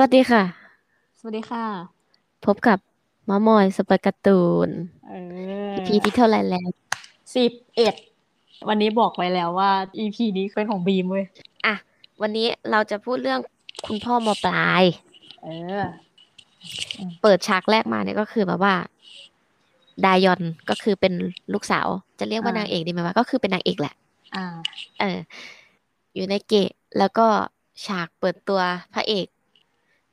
สวัสดีค่ะ สวัสดีค่ะ พบกับมามอยสเปร์การ์ตูนเอ EP อที่เท่าไหร่แล้วสิบเอ็ดวันนี้บอกไว้แล้วว่า EP นี้เป็นของบีมเว้ยอะ วันนี้เราจะพูดเรื่องคุณพ่อมปลาย เออ เปิดฉากแรกมาเนี่ยก็คือแบบว่า ดายอนก็คือเป็นลูกสาว จะเรียกว่าอ่านนางเอกดีไหมวะก็คือเป็นนางเอกแหละ อ่า เออ อยู่ในเกะแล้วก็ฉากเปิดตัวพระเอก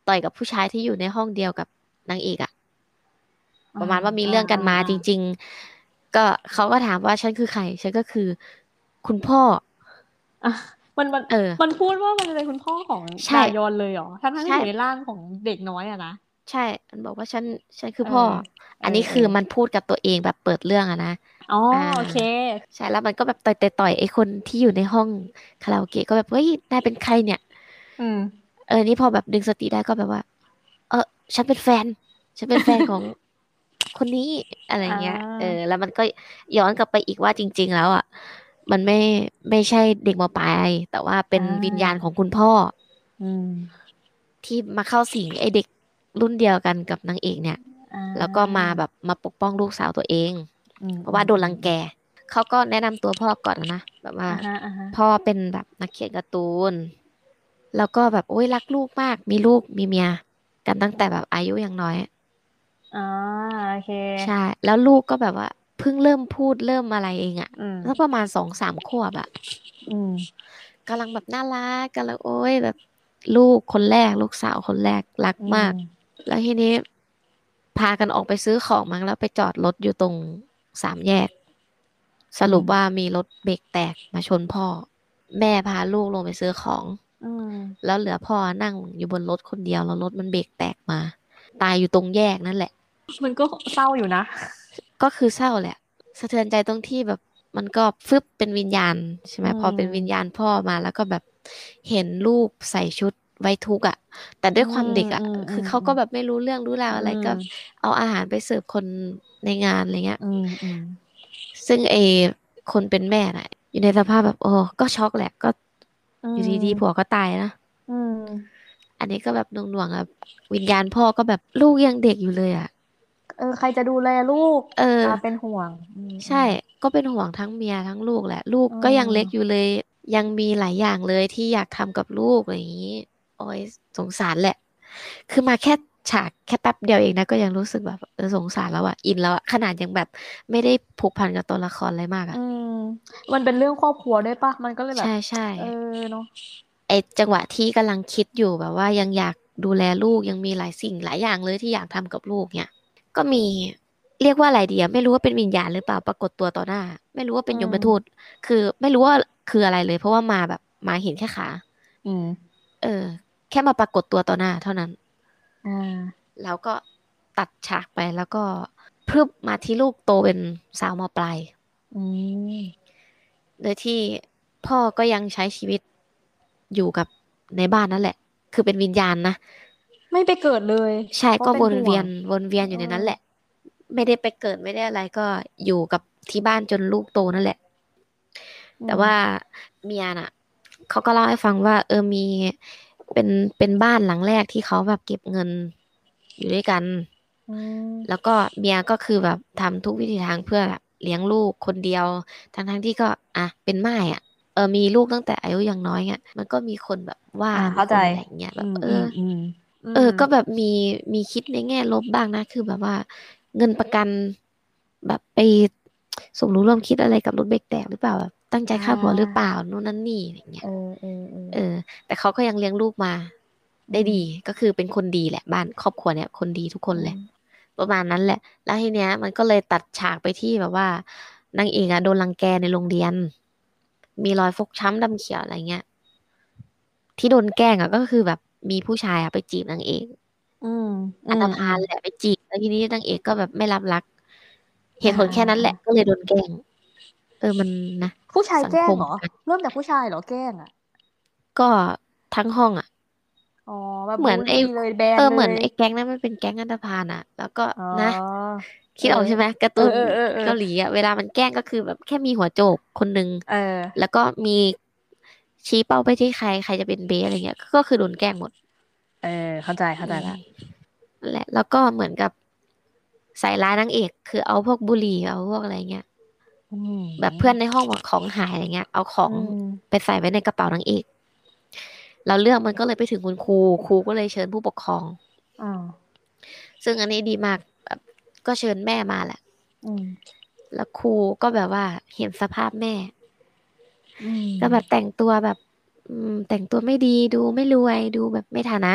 ต่อยกับผู้ชายที่อยู่ในห้องเดียวกับนางเอกอะประมาณว่ามีเรื่องกันมาจริง ๆ ก็เขาก็ถามว่าฉันคือใครฉันก็คือ คุณพ่ออะมันมันเออ มันพูดว่ามันเป็นคุณพ่อของใช่ดายอนเลยเหรอทั้งทั้งๆใช่ที่อยู่ในร่างของเด็กน้อยอะนะใช่ มันบอกว่าฉันฉันคือพ่อเอออันนี้เออคือเออมันพูดกับตัวเองแบบเปิดเรื่องอะนะอ๋ออ่าโอเค ใช่แล้วมันก็แบบต่อยต่อยต่อยไอ้คนที่อยู่ในห้องคาราโอเกะก็แบบเฮ้ยนายเป็นใครเนี่ย อืม เออ นี่พอแบบดึงสติได้ก็แบบว่า เออ ฉันเป็นแฟน ฉันเป็นแฟนของคนนี้อะไรเงี้ยอ่าเออ แล้วมันก็ย้อนกลับไปอีกว่าจริง ๆ แล้วอะ มันไม่ไม่ใช่เด็กมปลายแต่ว่าเป็นวิญญาณของคุณพ่ออืมที่มาเข้าสิงไอ้เด็กรุ่นเดียวกันกับนางเอกเนี่ยอ่าแล้วก็มาแบบมาปกป้องลูกสาวตัวเองอืมเพราะว่าโดนรังแก เขาก็แนะนำตัวพ่อก่อนนะ แบบว่าอ่าฮะอ่าฮะพ่อเป็นแบบนักเขียนการ์ตูน แล้วก็แบบโอ้ยรักลูกมาก มีลูกมีเมีย กันตั้งแต่แบบอายุยังน้อยอ่าโอเค ใช่ แล้วลูกก็แบบว่าเพิ่งเริ่มพูดเริ่มอะไรเองอะอืมสักประมาณสองสามขวบอะอืมกำลังแบบน่ารักกำลังโอ้ยแบบ ลูกคนแรก ลูกสาวคนแรกรักมาก แล้วทีนี้ พากันออกไปซื้อของมั้งแล้วไปจอดรถอยู่ตรงสามแยก สรุปว่ามีรถเบรกแตกมาชนพ่อ แม่พาลูกลงไปซื้อของอืม แล้วเหลือพ่อนั่งอยู่บนรถคนเดียวแล้วรถมันเบรกแตกมา ตายอยู่ตรงแยกนั่นแหละ มันก็เศร้าอยู่นะ ก็คือเศร้าแหละ สะเทือนใจตรงที่แบบมันก็ฟึบเป็นวิญญาณใช่ไหมอืมพอเป็นวิญญาณพ่อมาแล้วก็แบบเห็นลูกใส่ชุดไว้ทุกข์อะ แต่ด้วยความเด็กอะอืมคืออมเขาก็แบบไม่รู้เรื่องรู้ราวอะไรก็อืมเอาอาหารไปเสิร์ฟคนในงานอะไรเงี้ยอืมอืมซึ่งเอคนเป็นแม่น่ะ อยู่ในสภาพแบบโอ้ก็ช็อกแหละ ก็ อยู่ดีๆผัวก็ตายนะ อืม อันนี้ก็แบบหน่วงๆอะวิญญาณพ่อก็แบบลูกยังเด็กอยู่เลยอะ เออ ใครจะดูแลลูก เออ ตาเป็นห่วง อืมใช่ก็เป็นห่วงทั้งเมียทั้งลูกแหละ ลูกก็ยังอืมเล็กอยู่เลย ยังมีหลายอย่างเลยที่อยากทำกับลูกอะไรอย่างนี้ โอ้ยสงสารแหละ คือมาแค่ ฉากแค่แป๊บเดียวเองนะก็ยังรู้สึกแบบเออสงสารแล้วอะอินแล้วอะขนาดยังแบบไม่ได้ผูกพันกับตัวละครอะไรมากอะอืมมันเป็นเรื่องครอบครัวด้วยปะมันก็เลยแบบใช่ใช่เออเนาะไอจังหวะที่กำลังคิดอยู่แบบว่ายังอยากดูแลลูกยังมีหลายสิ่งหลายอย่างเลยที่อยากทำกับลูกเนี่ย ก็มีเรียกว่าอะไรดีอะไม่รู้ว่าเป็นวิญญาณหรือเปล่าปรากฏตัวต่อหน้า ไม่รู้ว่าเป็นยมทูตคือไม่รู้ว่าคืออะไรเลย เพราะว่ามาแบบมาเห็นแค่ขาอืม เออ แค่มาปรากฏตัวต่อหน้าเท่านั้นอ่า แล้วก็ตัดฉากไปแล้วก็พรึบมาที่ลูกโตเป็นสาวมปลายอืมโดยที่พ่อก็ยังใช้ชีวิตอยู่กับในบ้านนั่นแหละ คือเป็นวิญญาณนะ ไม่ไปเกิดเลย ใช่เพก็ราะวเป็นนห่วงเวียนวนเวียนอยู่ในนั้นแหละ ไม่ได้ไปเกิดไม่ได้อะไรก็อยู่กับที่บ้านจนลูกโตนั่นแหละ แต่ว่าเมียน่ะเขาก็เล่าให้ฟังว่า เออมี เป็นเป็นบ้านหลังแรกที่เขาแบบเก็บเงินอยู่ด้วยกันอืมแล้วก็เมียก็คือแบบทำทุกวิธีทางเพื่อแบบเลี้ยงลูกคนเดียว ทั้งทั้งๆที่ก็อะเป็นม่ายอะ เออมีลูกตั้งแต่อายุยังน้อยเงี้ยมันก็มีคนแบบว่าอ่ามีเข้าใจคนอะไรอย่างเงี้ยแบบเอออมเออ ก็แบบมีมีคิดในแง่ลบบ้างนะ คือแบบว่า เงินประกันแบบไปสมรู้ร่วมคิดอะไรกับรถเบรกแตกหรือเปล่าแบบ ตั้งใจฆ่าผัวหรือเปล่านู่นนั่นนี่อะไรเงี้ยเออเออเออเออ แต่เขาก็ยังเลี้ยงลูกมา ได้ดีก็คือเป็นคนดีแหละ บ้านครอบครัวเนี่ย คนดีทุกคนแหละประมาณนั้นแหละ แล้วทีเนี้ย มันก็เลยตัดฉากไปที่แบบว่านางเอกอะโดนรังแกในโรงเรียน มีรอยฟกช้ำดำเขียวอะไรเงี้ยที่โดนแกล้งอะก็คือแบบมีผู้ชายอะไปจีบนางเอกอืมอันธพาลแหละไปจีบแล้วทีนี้นางเอกก็แบบไม่รับรัก เหตุผลแค่นั้นแหละก็เลยโดนแกล้ง เออมันนะผู้ชายแกล้งเหรอสังคมเริ่มจากผู้ชายเหรอแกล้งอะ ก็ทั้งห้องอะอ๋อแบบเหมือนไอ้บูลลี่เลยแบนเออเหมือนลยไอ้แก๊งนั้นมันเป็นแก๊งอันธพาลอะแล้วก็อ๋อนะคิดออกใช่ไหมการ์ตูนเออเออเออเกาหลีอะเวลามันแกล้งก็คือแบบแค่มีหัวโจกคนหนึ่งเออแล้วก็มีชี้เป้าไปที่ใครใครจะเป็นเบสอะไรเงี้ย ก็คือโดนแกล้งหมด เออ เข้าใจเข้าใจละนั่นแหละแล้วก็เหมือนกับใส่ร้ายนางเอก คือเอาพวกบุหรี่เอาพวกอะไรเงี้ย อืมแบบเพื่อนในห้องบอกของหายอะไรเงี้ย เอาของอืมไปใส่ไว้ในกระเป๋านางเอกแล้วเรื่องมันก็เลยไปถึงคุณครูครูก็เลยเชิญผู้ปกครอง อ่าซึ่งอันนี้ดีมากแบบก็เชิญแม่มาแหละ อืมแล้วครูก็แบบว่าเห็นสภาพแม่ อืมก็แบบแต่งตัวแบบอืมแต่งตัวไม่ดีดูไม่รวยดูแบบไม่ฐานะ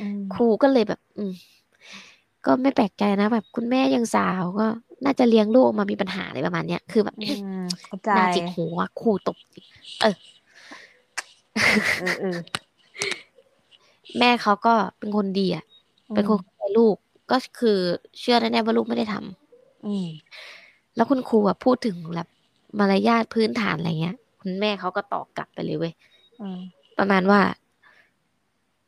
อืมครูก็เลยแบบ อืม ก็ไม่แปลกใจนะแบบคุณแม่ยังสาวก็ น่าจะเลี้ยงลูกออกมามีปัญหาอะไรประมาณเนี้ยคือแบบอืมเข้าใจหน้าจิกหัวครูตบเออเออเออแม่เขาก็เป็นคนดีอะเป็นคนเข้าใจลูกก็คือเชื่อแน่ๆว่าลูกไม่ได้ทำอืม แล้วคุณครูอะพูดถึงแบบมารยาทพื้นฐานอะไรเงี้ย คุณแม่เขาก็ตอบกลับไปเลยเว้ยอืมประมาณว่า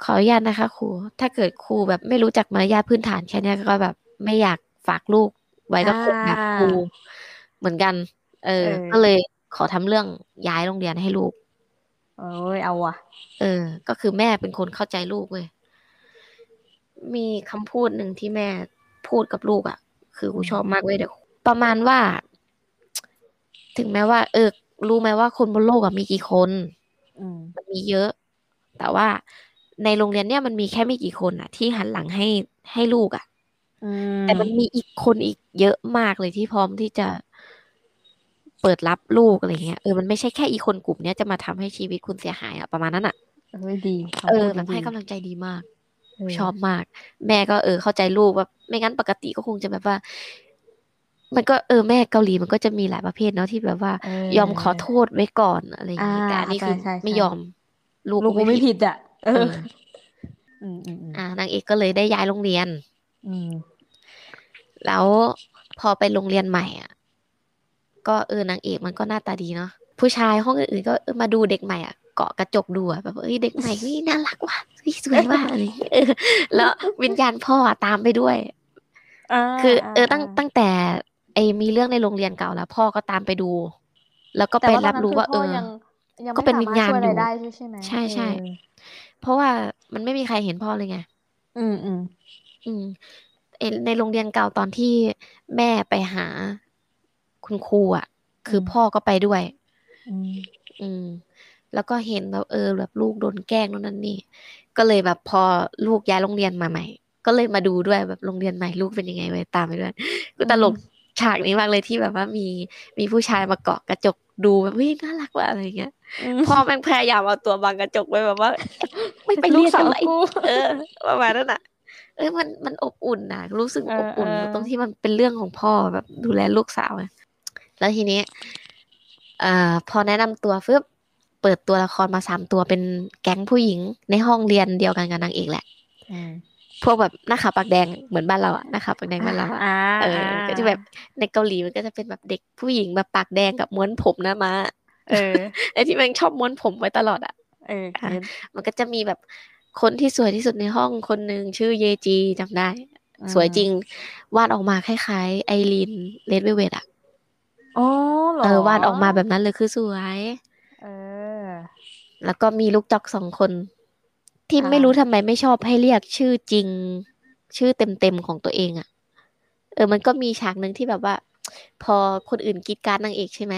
ขออนุญาตนะคะ ครู ถ้าเกิดครูแบบไม่รู้จักมารยาทพื้นฐานแค่เนี้ยก็แบบไม่อยากฝากลูก ไว้กับคนแบบครูเหมือนกัน เออ ก็เลยขอทำเรื่องย้ายโรงเรียนให้ลูกเอ้ยเอาว่ะ เออ ก็คือแม่เป็นคนเข้าใจลูกเว้ยมีคำพูดหนึ่งที่แม่พูดกับลูกอะ่ะ คือกูชอบมากเว้ยเดี๋ยวประมาณว่า ถึงแม้ว่า เออ รู้ไหมว่าคนบนโลกอะมีกี่คนอืมมันมีเยอะ แต่ว่าในโรงเรียนเนี่ยมันมีแค่ไม่กี่คนอะที่หันหลังให้ให้ลูกอะอืม แต่มันมีอีกคนอีกเยอะมากเลยที่พร้อมที่จะเปิดรับลูกอะไรเงี้ยเออมันไม่ใช่แค่อีกคนกลุ่มเนี้ยจะมาทำให้ชีวิตคุณเสียหายอะประมาณนั้นอะเอ้ยดีคำเอพูอดแบบดีให้กำลังใจดีมากเออชอบมาก แม่ก็เออเข้าใจลูกแบบไม่งั้นปกติก็คงจะแบบว่า มันก็เออแม่เกาหลีมันก็จะมีหลายประเภทเนาะที่แบบว่าเออยอมขอโทษไว้ก่อนอะไรอย่างงี้อ่าแต่อันนี้คือใช่ใช่ไม่ใช่ยอมลูกลูกกูไม่ผิดอะเอเออออืมอืมอืมอ่านางเอกก็เลยได้ย้ายโรงเรียน อืม แล้วพอไปโรงเรียนใหม่อะ ก็เออนางเอกมันก็หน้าตาดีเนาะผู้ชายห้องอื่นๆก็เออมาดูเด็กใหม่อะเกาะกระจกดูอะแบบเอ้ยเด็กใหม่นี่น่ารักว่ะเฮ้ยสวยว่ะอะไรอย่างเงี้ยเออแล้ววิญญาณพ่ออะตามไปด้วยคือ เออตั้งตั้งแต่ ไอ้มีเรื่องในโรงเรียนเก่าแล้ว พ่อก็ตามไปดู แล้วก็แต่ไปว่าตอนรับนั้นรู้คือว่า เอพ่ออยังยังก็ไม่เป็นสาวิญมารถญาณช่วยอะไรอยู่ได้ใช่ไหมใช่ใช่เออเพราะว่ามันไม่มีใครเห็นพ่อเลยไงอืมอืมอืมเอ่อ ในโรงเรียนเก่าตอนที่แม่ไปหาคุณครูอะ คือพ่อก็ไปด้วย อืมอืมแล้วก็เห็นแบบเออแบบลูกโดนแกล้งโน่นนั่นนี่ ก็เลยแบบพอลูกย้ายโรงเรียนมาใหม่ ก็เลยมาดูด้วยแบบโรงเรียนใหม่ลูกเป็นยังไงไปตามไปด้วยก็ตลกฉากนี้มากเลยที่แบบว่ามีมีผู้ชายมาเกาะกระจกดูแบบเฮ้ยน่ารักว่ะอะไรเงี้ยพ่อแม่งพยายามเอาตัวบังกระจกไว้แบบว่า ไม่ไปลูเรีกยกสากัวนเลยกูเออประมาณนั้นอะ เอ้ยมันมันอบอุ่นนะรู้สึกเอออบอุ่นเออตรงที่มันเป็นเรื่องของพ่อแบบดูแลลูกสาวอะแล้วทีนี้เอ่อพอแนะนำตัวฟึบเปิดตัวละครมาสามตัวเป็นแก๊งผู้หญิงในห้องเรียนเดียวกันกับนางเอกแหละอืมพวกแบบหน้าขาวปากแดงเหมือนบ้านเราอะหน้าขาวปากแดงบ้านเราอะอ่าเออก็จะแบบในเกาหลีมันก็จะเป็นแบบเด็กผู้หญิงแบบปากแดงกับม้วนผมหน้าม้าเออไอ้ที่แม่งชอบม้วนผมไว้ตลอดอะเออ get มันก็จะมีแบบ คนที่สวยที่สุดในห้องคนหนึ่งชื่อเยจีจำได้ สวยจริง วาดออกมาคล้ายๆ ไอรีนเลดเวเวตอะอ๋อเหรอเออวาดออกมาแบบนั้นเลยคือสวย เออ แล้วก็มีลูกจอกสองคน ที่อ่าไม่รู้ทำไมไม่ชอบให้เรียกชื่อจริง ชื่อเต็มๆของตัวเองอะเออ มันก็มีฉากหนึ่งที่แบบว่า พอคนอื่นกรีดกรารนางเอกใช่ไหม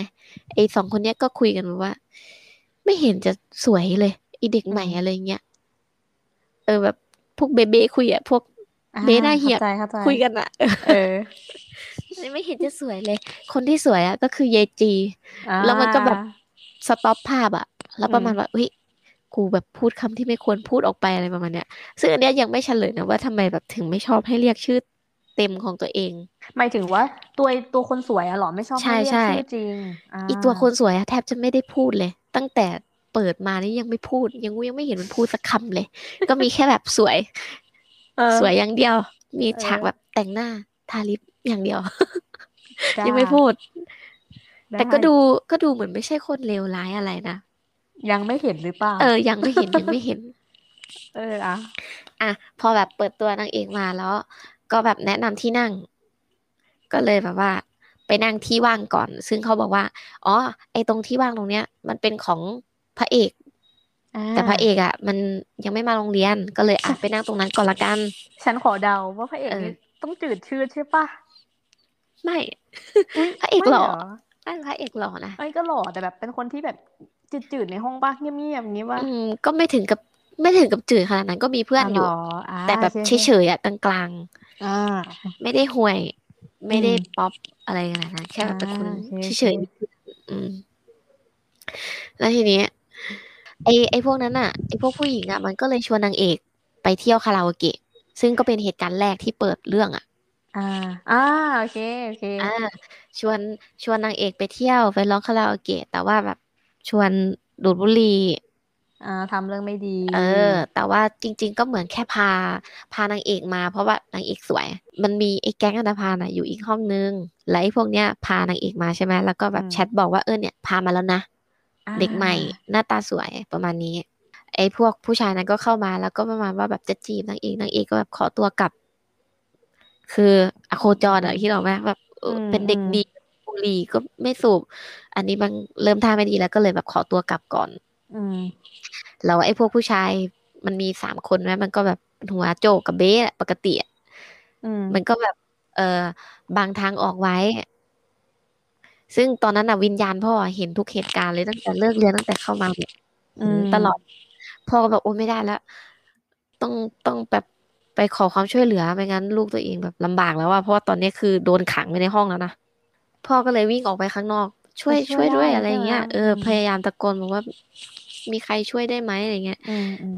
ไอสองคนเนี้ยก็คุยกันแบบว่า ไม่เห็นจะสวยเลยไอเด็กใหม่อะไรเงี้ย เออแบบพวกเบเบ้คุยอะพวกอ่าเบน่าเหียกเข้าใจเข้าใจคุยกันอะเออไม่เห็นจะสวยเลย คนที่สวยอะก็คือเยจีอ่าแล้วมันก็แบบสต็อปภาพอะแล้วประมาณอืมว่าเฮ้ยกูแบบพูดคำที่ไม่ควรพูดออกไปอะไรประมาณเนี้ย ซึ่งอันเนี้ยยังไม่เฉลยนะว่าทำไมแบบถึงไม่ชอบให้เรียกชื่อเต็มของตัวเอง หมายถึงว่าตัวตัวคนสวยอะเหรอไม่ชอบใช่ให้เรียกใช่ชื่อจริงอ่าอีตัวคนสวยอะแทบจะไม่ได้พูดเลย ตั้งแต่ เปิดมานี่ยังไม่พูด ยังยังไม่เห็นมันพูดสักคำเลย ก็มีแค่แบบสวยเออสวยอย่างเดียว มีเออฉากแบบแต่งหน้าทาลิปอย่างเดียวจ้ายังไม่พูดได้แต่ก็ดูก็ดูเหมือนไม่ใช่คนเลวร้ายอะไรนะยังไม่เห็นหรือเปล่า เออ ยังไม่เห็นยังไม่เห็น เอออะอะพอแบบเปิดตัวนางเอกมาแล้ว ก็แบบแนะนำที่นั่ง ก็เลยแบบว่า ไปนั่งที่ว่างก่อน ซึ่งเขาบอกว่า อ๋อ ไอ้ตรงที่ว่างตรงเนี้ย มันเป็นของ พระเอกอ่าแต่พระเอกอะ มันยังไม่มาโรงเรียนก็เลยอะไปนั่งตรงนั้นก่อนละกัน ฉันขอเดาว่าพระเอกเออนี่ต้องจืดชืดใช่ปะไม่อุ๊ยพระเอกไม่หล่อเหรอไม่พระเอกหล่อนะไอ้ยก็หล่อแต่แบบเป็นคนที่แบบจืดๆในห้องปะเงียบๆอย่างงี้ปะอืมก็ไม่ถึงกับไม่ถึงกับจืดขนาดนั้นก็มีเพื่อนอยู่หรอ่าแต่แบบโอคเฉยๆอะกลางอ่าๆไม่ได้ห่วย ไม่ได้อืมป๊อปอะไรขนาดนั้นแค่แบบเป็นคนอ่าโอเคเฉยๆอืมแล้วทีนี้ ไอ้ไอ้พวกนั้นอะไอ้พวกผู้หญิงอะมันก็เลยชวนนางเอกไปเที่ยวคาราโอเกะ ซึ่งก็เป็นเหตุการณ์แรกที่เปิดเรื่องอะอ่าอ่าโอเคโอเคอ่าชวนชวนนางเอกไปเที่ยวไปร้องคาราโอเกะ แต่ว่าแบบชวนดูดบุหรี่อ่าทำเรื่องไม่ดี เออ แต่ว่าจริง ๆ ก็เหมือนแค่พา พานางเอกมา เพราะว่านางเอกสวย มันมีไอ้แก๊งอันธพาลน่ะอยู่อีกห้องนึง แล้วไอ้พวกเนี้ยพานางเอกมาใช่ไหมแล้วก็แบบแชทบอกว่าเออเนี่ยพามาแล้วนะอ่า เด็กใหม่ หน้าตาสวยประมาณนี้ ไอ้พวกผู้ชายนั้นก็เข้ามาแล้วก็ประมาณว่าแบบจะจีบนางเอกนางเอกก็แบบขอตัวกลับ คืออโคจรอะที่เราไหมแบบเออเป็นเด็กดีบุหรี่ก็ไม่สูบ อันนี้มันเริ่มท่าไม่ดีแล้วก็เลยแบบขอตัวกลับก่อน อืมแล้วไอ้พวกผู้ชายมันมีสามคนไหมมันก็แบบหัวโจกกับเบ๊ะปกติอะอืมมันก็แบบ เออบางทางออกไว้ ซึ่งตอนนั้นน่ะวิญญาณพ่อเห็นทุกเหตุการณ์เลยตั้งแต่เลิกเรียนตั้งแต่เข้ามาเนี่ยอืมตลอด พ่อก็แบบโอ้ไม่ได้แล้ว ต้องต้องแบบไปขอความช่วยเหลือไม่งั้นลูกตัวเองแบบลำบากแล้วว่าเพราะว่าตอนนี้คือโดนขังไว้ในห้องแล้วนะพ่อก็เลยวิ่งออกไปข้างนอก ช่วยไปช่ช่ววยยด้วยได้อะไรเงี้ยใช่ไหมเอออมพยายามตะโกนบอกว่า มีใครช่วยได้ไหมอะไรเงี้ยอืมอืม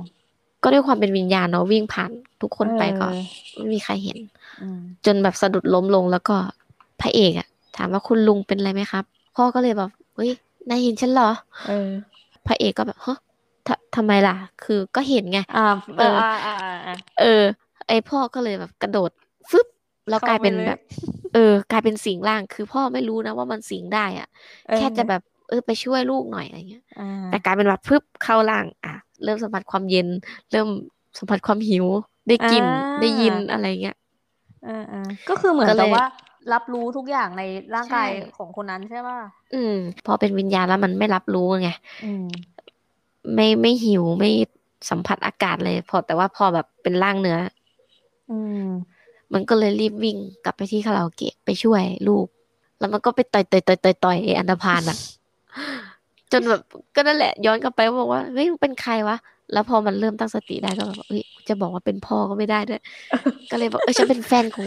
ก็ด้วยความเป็นวิญญาณเนาะวิ่งผ่านทุกคนไปก็เออไม่มีใครเห็นอืมจนแบบสะดุดล้มลงแล้วก็พระเอกอะ ถามว่าคุณลุงเป็นอะไรไหมครับ พ่อก็เลยแบบเฮ้ยนายเห็นฉันเหรอเออพระเอกก็แบบฮะททำไมล่ะ คือก็เห็นไงอ่าเอออ่าอ่าอ่าอ่าเออ ไอพ่อก็เลยแบบกระโดดฟึบแล้วกลายเป็นเข้าไปเลยแบบ เออ กลายเป็นสิงร่าง คือพ่อไม่รู้นะว่ามันสิงได้อะเออแค่จะแบบเออไปช่วยลูกหน่อยอะไรเงี้ยอ่าแต่กลายเป็นแบบฟึบเข้าร่าง อะ เริ่มสัมผัสความเย็น เริ่มสัมผัสความหิว ได้กลิ่นอ่าได้ยินอะไรเงี้ยอ่าอ่าก็คือเหมือนก็เลยกับว่า รับรู้ทุกอย่างในร่างกายใช่ของคนนั้นใช่ป่ะอืม พอเป็นวิญญาณแล้วมันไม่รับรู้ไงอืมไม่ไม่หิวไม่สัมผัสอากาศเลย พอแต่ว่าพอแบบเป็นร่างเนื้อ อืม มันก็เลยรีบวิ่งกลับไปที่คาราโอเกะไปช่วยลูก แล้วมันก็ไปต่อยต่อยต่อยต่อยต่อยไอ้อันธพาลอะจนแบบก็นั่นแหละ ย้อนกลับไปบอกว่าเฮ้ยมึงเป็นใครวะแล้วพอมันเริ่มตั้งสติได้ก็แบบเฮ้ยจะบอกว่าเป็นพ่อก็ไม่ได้ด้วย ก็เลยบอกเออฉันเป็นแฟนของ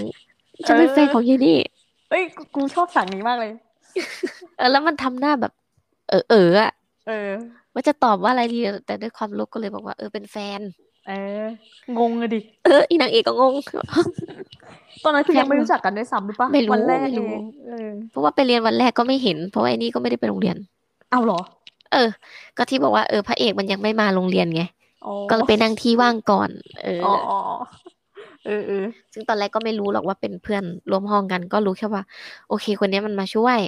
ฉันเป็นแฟนของยายนี่เอ้ยกูกูชอบสั่งนี้มากเลย เออแล้วมันทำหน้าแบบ เออเอออะเออว่าจะตอบว่าอะไรดีแต่ด้วยความลุกก็เลยบอกว่าเออเป็นแฟน เอองงอะดิเอออีนางเอกก็งงตอนนั้นคือแฟนยังไม่รู้จักกันด้วยซ้ำหรือปะไม่รู้วันแรกไม่เอรู้งเออเพราะว่าไปเรียนวันแรกก็ไม่เห็น เพราะว่าไอ้นี่ก็ไม่ได้ไปโรงเรียนเอาเหรอ เออ ก็ที่บอกว่าเออพระเอกมันยังไม่มาโรงเรียนไงอ๋อก็เลยไปนั่งที่ว่างก่อน เอออ๋อออ๋อ เออเออซึ่งตอนแรกก็ไม่รู้หรอกว่าเป็นเพื่อนร่วมห้องกัน ก็รู้แค่ว่า โอเค คนนี้มันมาช่วย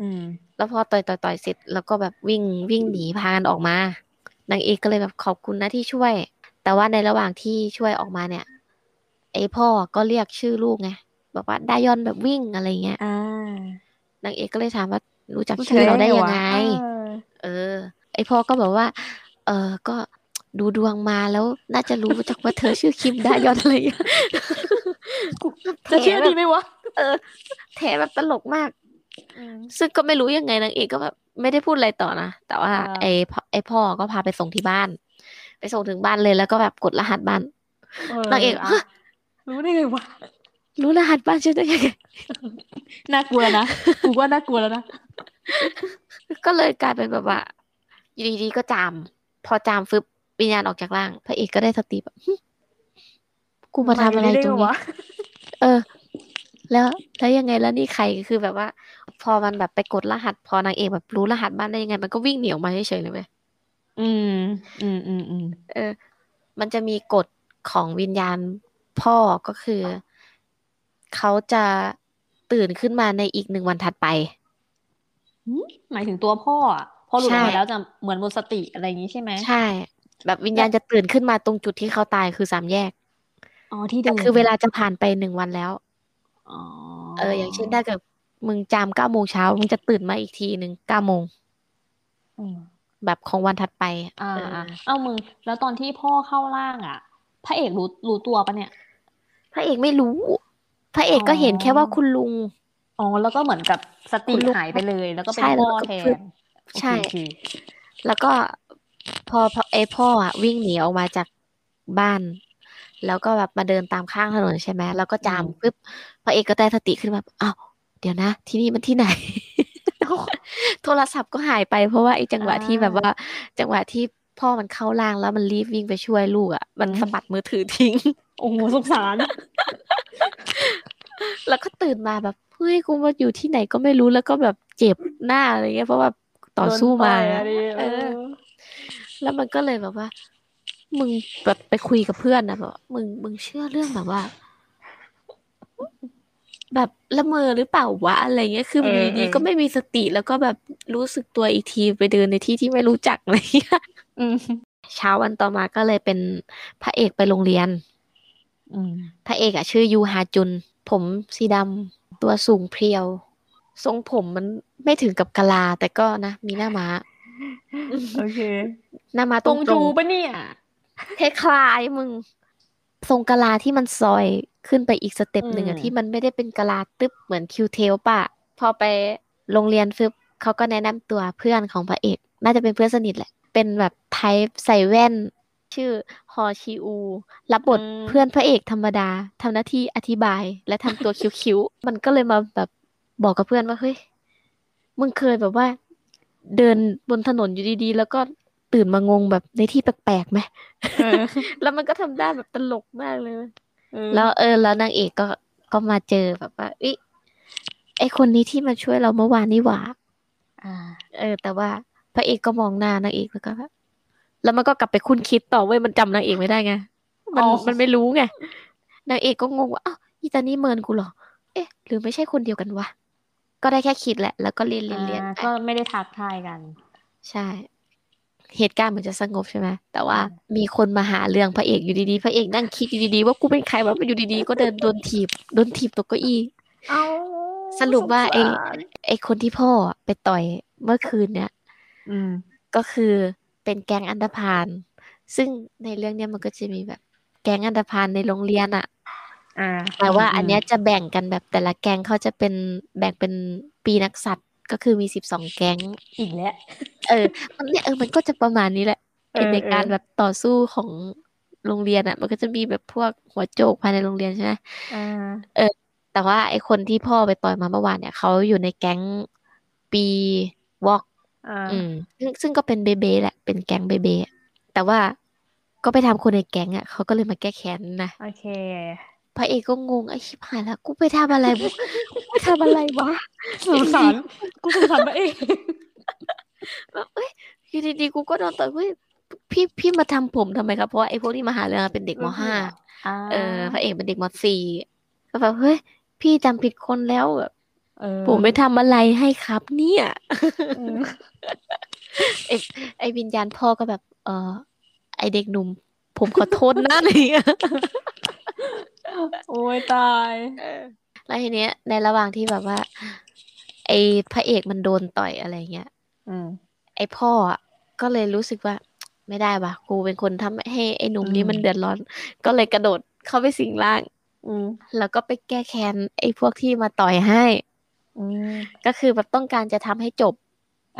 อืม แล้วพอต่อยต่อยต่อยเสร็จ แล้วก็แบบวิ่งวิ่งหนีพากันออกมานางเอกก็เลยแบบขอบคุณนะที่ช่วย แต่ว่าในระหว่างที่ช่วยออกมาเนี่ย ไอพ่อก็เรียกชื่อลูกไงบอกว่าไดายอนแบบวิ่งอะไรเงี้ยอ่านางเอกก็เลยถามว่ารู้จักรู้ชื่อเราได้วะยังไงเออเออ ไอพ่อก็บอกว่า เออก็ ดูดวงมาแล้วน่าจะรู้จักว่าเธอชื่อคิมดายอนอะไรอย่างเงี้ยจะเชื่อดีไหมวะ เออ แถแบบตลกมากอืมซึ่งก็ไม่รู้ยังไงนางเอกก็แบบไม่ได้พูดอะไรต่อนะ แต่ว่าอ่าไอพ่อไอพ่อก็พาไปส่งที่บ้าน ไปส่งถึงบ้านเลยแล้วก็แบบกดรหัสบ้านนางเอกะฮะรู้ได้ไงวะ รู้รหัสบ้านฉันได้ยังไง น่ากลัวนะ กูว่าน่ากลัวแล้วนะ ก็เลยกลายเป็นแบบว่าอยู่ดีๆก็จาม พอจามฟึบ วิญญาณออกจากร่าง พระเอกก็ได้สติแบบหึกูมาทำอะไรตรงนี้วะเออ แล้วแล้วยังไงแล้วนี่ใครคือแบบว่า พอมันแบบไปกดรหัส พอนางเอกแบบรู้รหัสบ้านได้ยังไง มันก็วิ่งหนีออกมาเฉยๆเลยไหมอืม อืมอืมอืมเออ มันจะมีกฎของวิญญาณพ่อก็คือเขาจะตื่นขึ้นมาในอีกหนึ่งวันถัดไปหมายถึงตัวพ่ออะพอหลุดออกใช่มาแล้วจะเหมือนหมดสติอะไรอย่างนี้ใช่ไหมใช่ แบบวิญญาณจะตื่นขึ้นมาตรงจุดที่เขาตายคือสามแยกอ๋อที่แต่เดิมคือเวลาจะผ่านไปหนึ่งวันแล้วอ๋อเออ อย่างเช่นถ้าเกิดมึงจามเก้าโมงเช้ามึงจะตื่นมาอีกทีหนึ่งเก้าโมงอืมแบบของวันถัดไปอ่าเอออ่าเอามึง แล้วตอนที่พ่อเข้าร่างอะ พระเอกรู้รู้ตัวปะเนี่ย พระเอกไม่รู้ พระเอกก็เห็นแค่ว่าคุณลุง อ๋อ แล้วก็เหมือนกับสติคุณลุงหายไปเลย แล้วก็เป็นใช่ แล้วพ่อก็แทฟึนบโอเคใช่โอเคแล้วก็ พอพอไอพ่ออะวิ่งหนีออกมาจากบ้าน แล้วก็แบบมาเดินตามข้างถนนใช่ไหมแล้วก็จามปึ๊บพระเอกก็ได้สติขึ้นมาอ้าวเดี๋ยวนะ ที่นี่มันที่ไหน โทรศัพท์ก็หายไปเพราะว่าไอ้จังหวะที่แบบว่า จังหวะที่พ่อมันเข้าร่างแล้วมันรีบวิ่งไปช่วยลูกอะมันสะบัดมือถือทิ้ง โอ้โหสงสาร แล้วก็ตื่นมาแบบเฮ้ยกูมาอยู่ที่ไหนก็ไม่รู้แล้วก็แบบเจ็บหน้าอะไรเงี้ยเพราะว่าต่อสู้มาโดนต่อยอะดิเอเอออ แล้วมันก็เลยแบบว่า มึงแบบไปคุยกับเพื่อนนะแบบว่ามึงมึงเชื่อเรื่องแบบว่า แบบละเมอหรือเปล่าวะอะไรเงี้ยคือเอออยู่ดีเออๆก็ไม่มีสติแล้วก็แบบรู้สึกตัวอีกทีไปเดินในที่ที่ไม่รู้จักอะไรเงี้ยอืมเช้าวันต่อมาก็เลยเป็นพระเอกไปโรงเรียนอืมพระเอกอะชื่อยูฮาจุน ผมสีดำตัวสูงเพรียว ทรงผมมันไม่ถึงกับกะลา แต่ก็นะ มีหน้าม้า โอเคหน้าม้าตตรรงงจูปะเนี่ยๆคล้ายๆมึง ทรงกะลาที่มันซอยขึ้นไปอีก step หนึ่งอือะมที่มันไม่ได้เป็นกะลาตึ๊บเหมือนคิวเทลป่ะพอไปโรงเรียนฟึบเขาก็แนะนำตัวเพื่อนของพระเอก น่าจะเป็นเพื่อนสนิทแหละ เป็นแบบ type ใส่แว่น ชื่อฮอชิอู รับบทอืมเพื่อนพระเอกธรรมดาทำหน้าที่อธิบายและทำตัวคิ้วท์ๆ มันก็เลยมาแบบบอกกับเพื่อนว่าเฮ้ยมึงเคยแบบว่า เดินบนถนนอยู่ดีๆ แล้วก็ตื่นมางงแบบในที่แปลกๆไหมเออแล้วมันก็ทำได้แบบตลกมากเลยเว้ยเออแล้วเออ แล้วนางเอกก็ก็มาเจอแบบว่าอิไอคนนี้ที่มาช่วยเราเมื่อวานนี่หว่าอ่าเออ แต่ว่าพระเอกก็มองหน้านางเอกแล้วก็แบบแล้วมันก็กลับไปคุ้นคิดต่อเว้ยมันจำนางเอกไม่ได้ไงมันอ๋อมันไม่รู้ไงนางเอกก็งงว่าอ้าวอีตานี่เมินกูเหรอเอ๊ะ หรือไม่ใช่คนเดียวกันวะ ก็ได้แค่คิดแหละ แล้วก็เรียนเรียนเรียนอ่าไปก็ไม่ได้ทักทายกัน ใช่ เหตุการณ์เหมือนจะสงบใช่ไหมแต่ว่าอืมมีคนมาหาเรื่องพระเอกอยู่ดีๆพระเอกนั่งคิดอยู่ดีๆว่ากูเป็นใครวะมาอยู่ดีๆก็เดินโดนถีบโดนถีบตกเก้าอี้เอาสรุปว่าไอ้สงสารไอ้คนที่พ่อไปต่อยเมื่อคืนเนี่ย อืม ก็คือเป็นแก๊งอันธพาลซึ่งในเรื่องเนี้ยมันก็จะมีแบบ แก๊งอันธพาลในโรงเรียนอะ อ่า แต่ว่ามอันเนี้ยจะแบ่งกันแบบแต่ละแก๊งเขาจะเป็นแบ่งเป็นปีนักสัตว์ก็คือมีสิบสองแก๊งอีกแล้ว เออ มันเนี่ยเออมันก็จะประมาณนี้แหละเออในการเออแบบต่อสู้ของโรงเรียนอะมันก็จะมีแบบพวกหัวโจกภายในโรงเรียนใช่ไหมอ่าแต่ว่าไอคนที่พ่อไปต่อยมาเมื่อวานเนี่ยเขาอยู่ในแก๊งปีวอกอ่าอืมซึ่งซึ่งก็เป็นเบเบแหละ เป็นแก๊งเบเบอะแต่ว่าก็ไปทำคนในแก๊งอะเขาก็เลยมาแก้แค้นนะ โอเค พระเอกก็งงไอ้ชิบหายแล้วกูไปทำอะไรกูกูไปทำอะไรวะสงสารกูสงสารพระเอกแบบเอ้ยอยู่ดีๆกูก็โดนต่อยเฮ้ยพี่พี่มาทำผมทำไมครับเพราะว่าไอ้พวกที่มาหาเรื่องอะเป็นเด็กมห้าอ่าเออพระเอกเป็นเด็กมสี่ก็แบบเฮ้ยพี่จำผิดคนแล้วแบบเออผมไม่ทำอะไรให้ครับ เนี่ยอืมไอไอวิญญาณพ่อก็แบบ เออไอเด็กหนุ่ม ผมขอโทษนะอะไรเงี้ย โอ้ยตายแล้วทีเนี้ย ในระหว่างที่แบบว่า ไอพระเอกมันโดนต่อยอะไรเงี้ยอืมไอพ่ออะก็เลยรู้สึกว่า ไม่ได้ว่ะกูเป็นคนทำให้ไอหนุ่มนี้อืมมันเดือดร้อน ก็เลยกระโดดเข้าไปสิงร่าง อืมแล้วก็ไปแก้แค้นไอพวกที่มาต่อยให้ อืมก็คือแบบต้องการจะทำให้จบ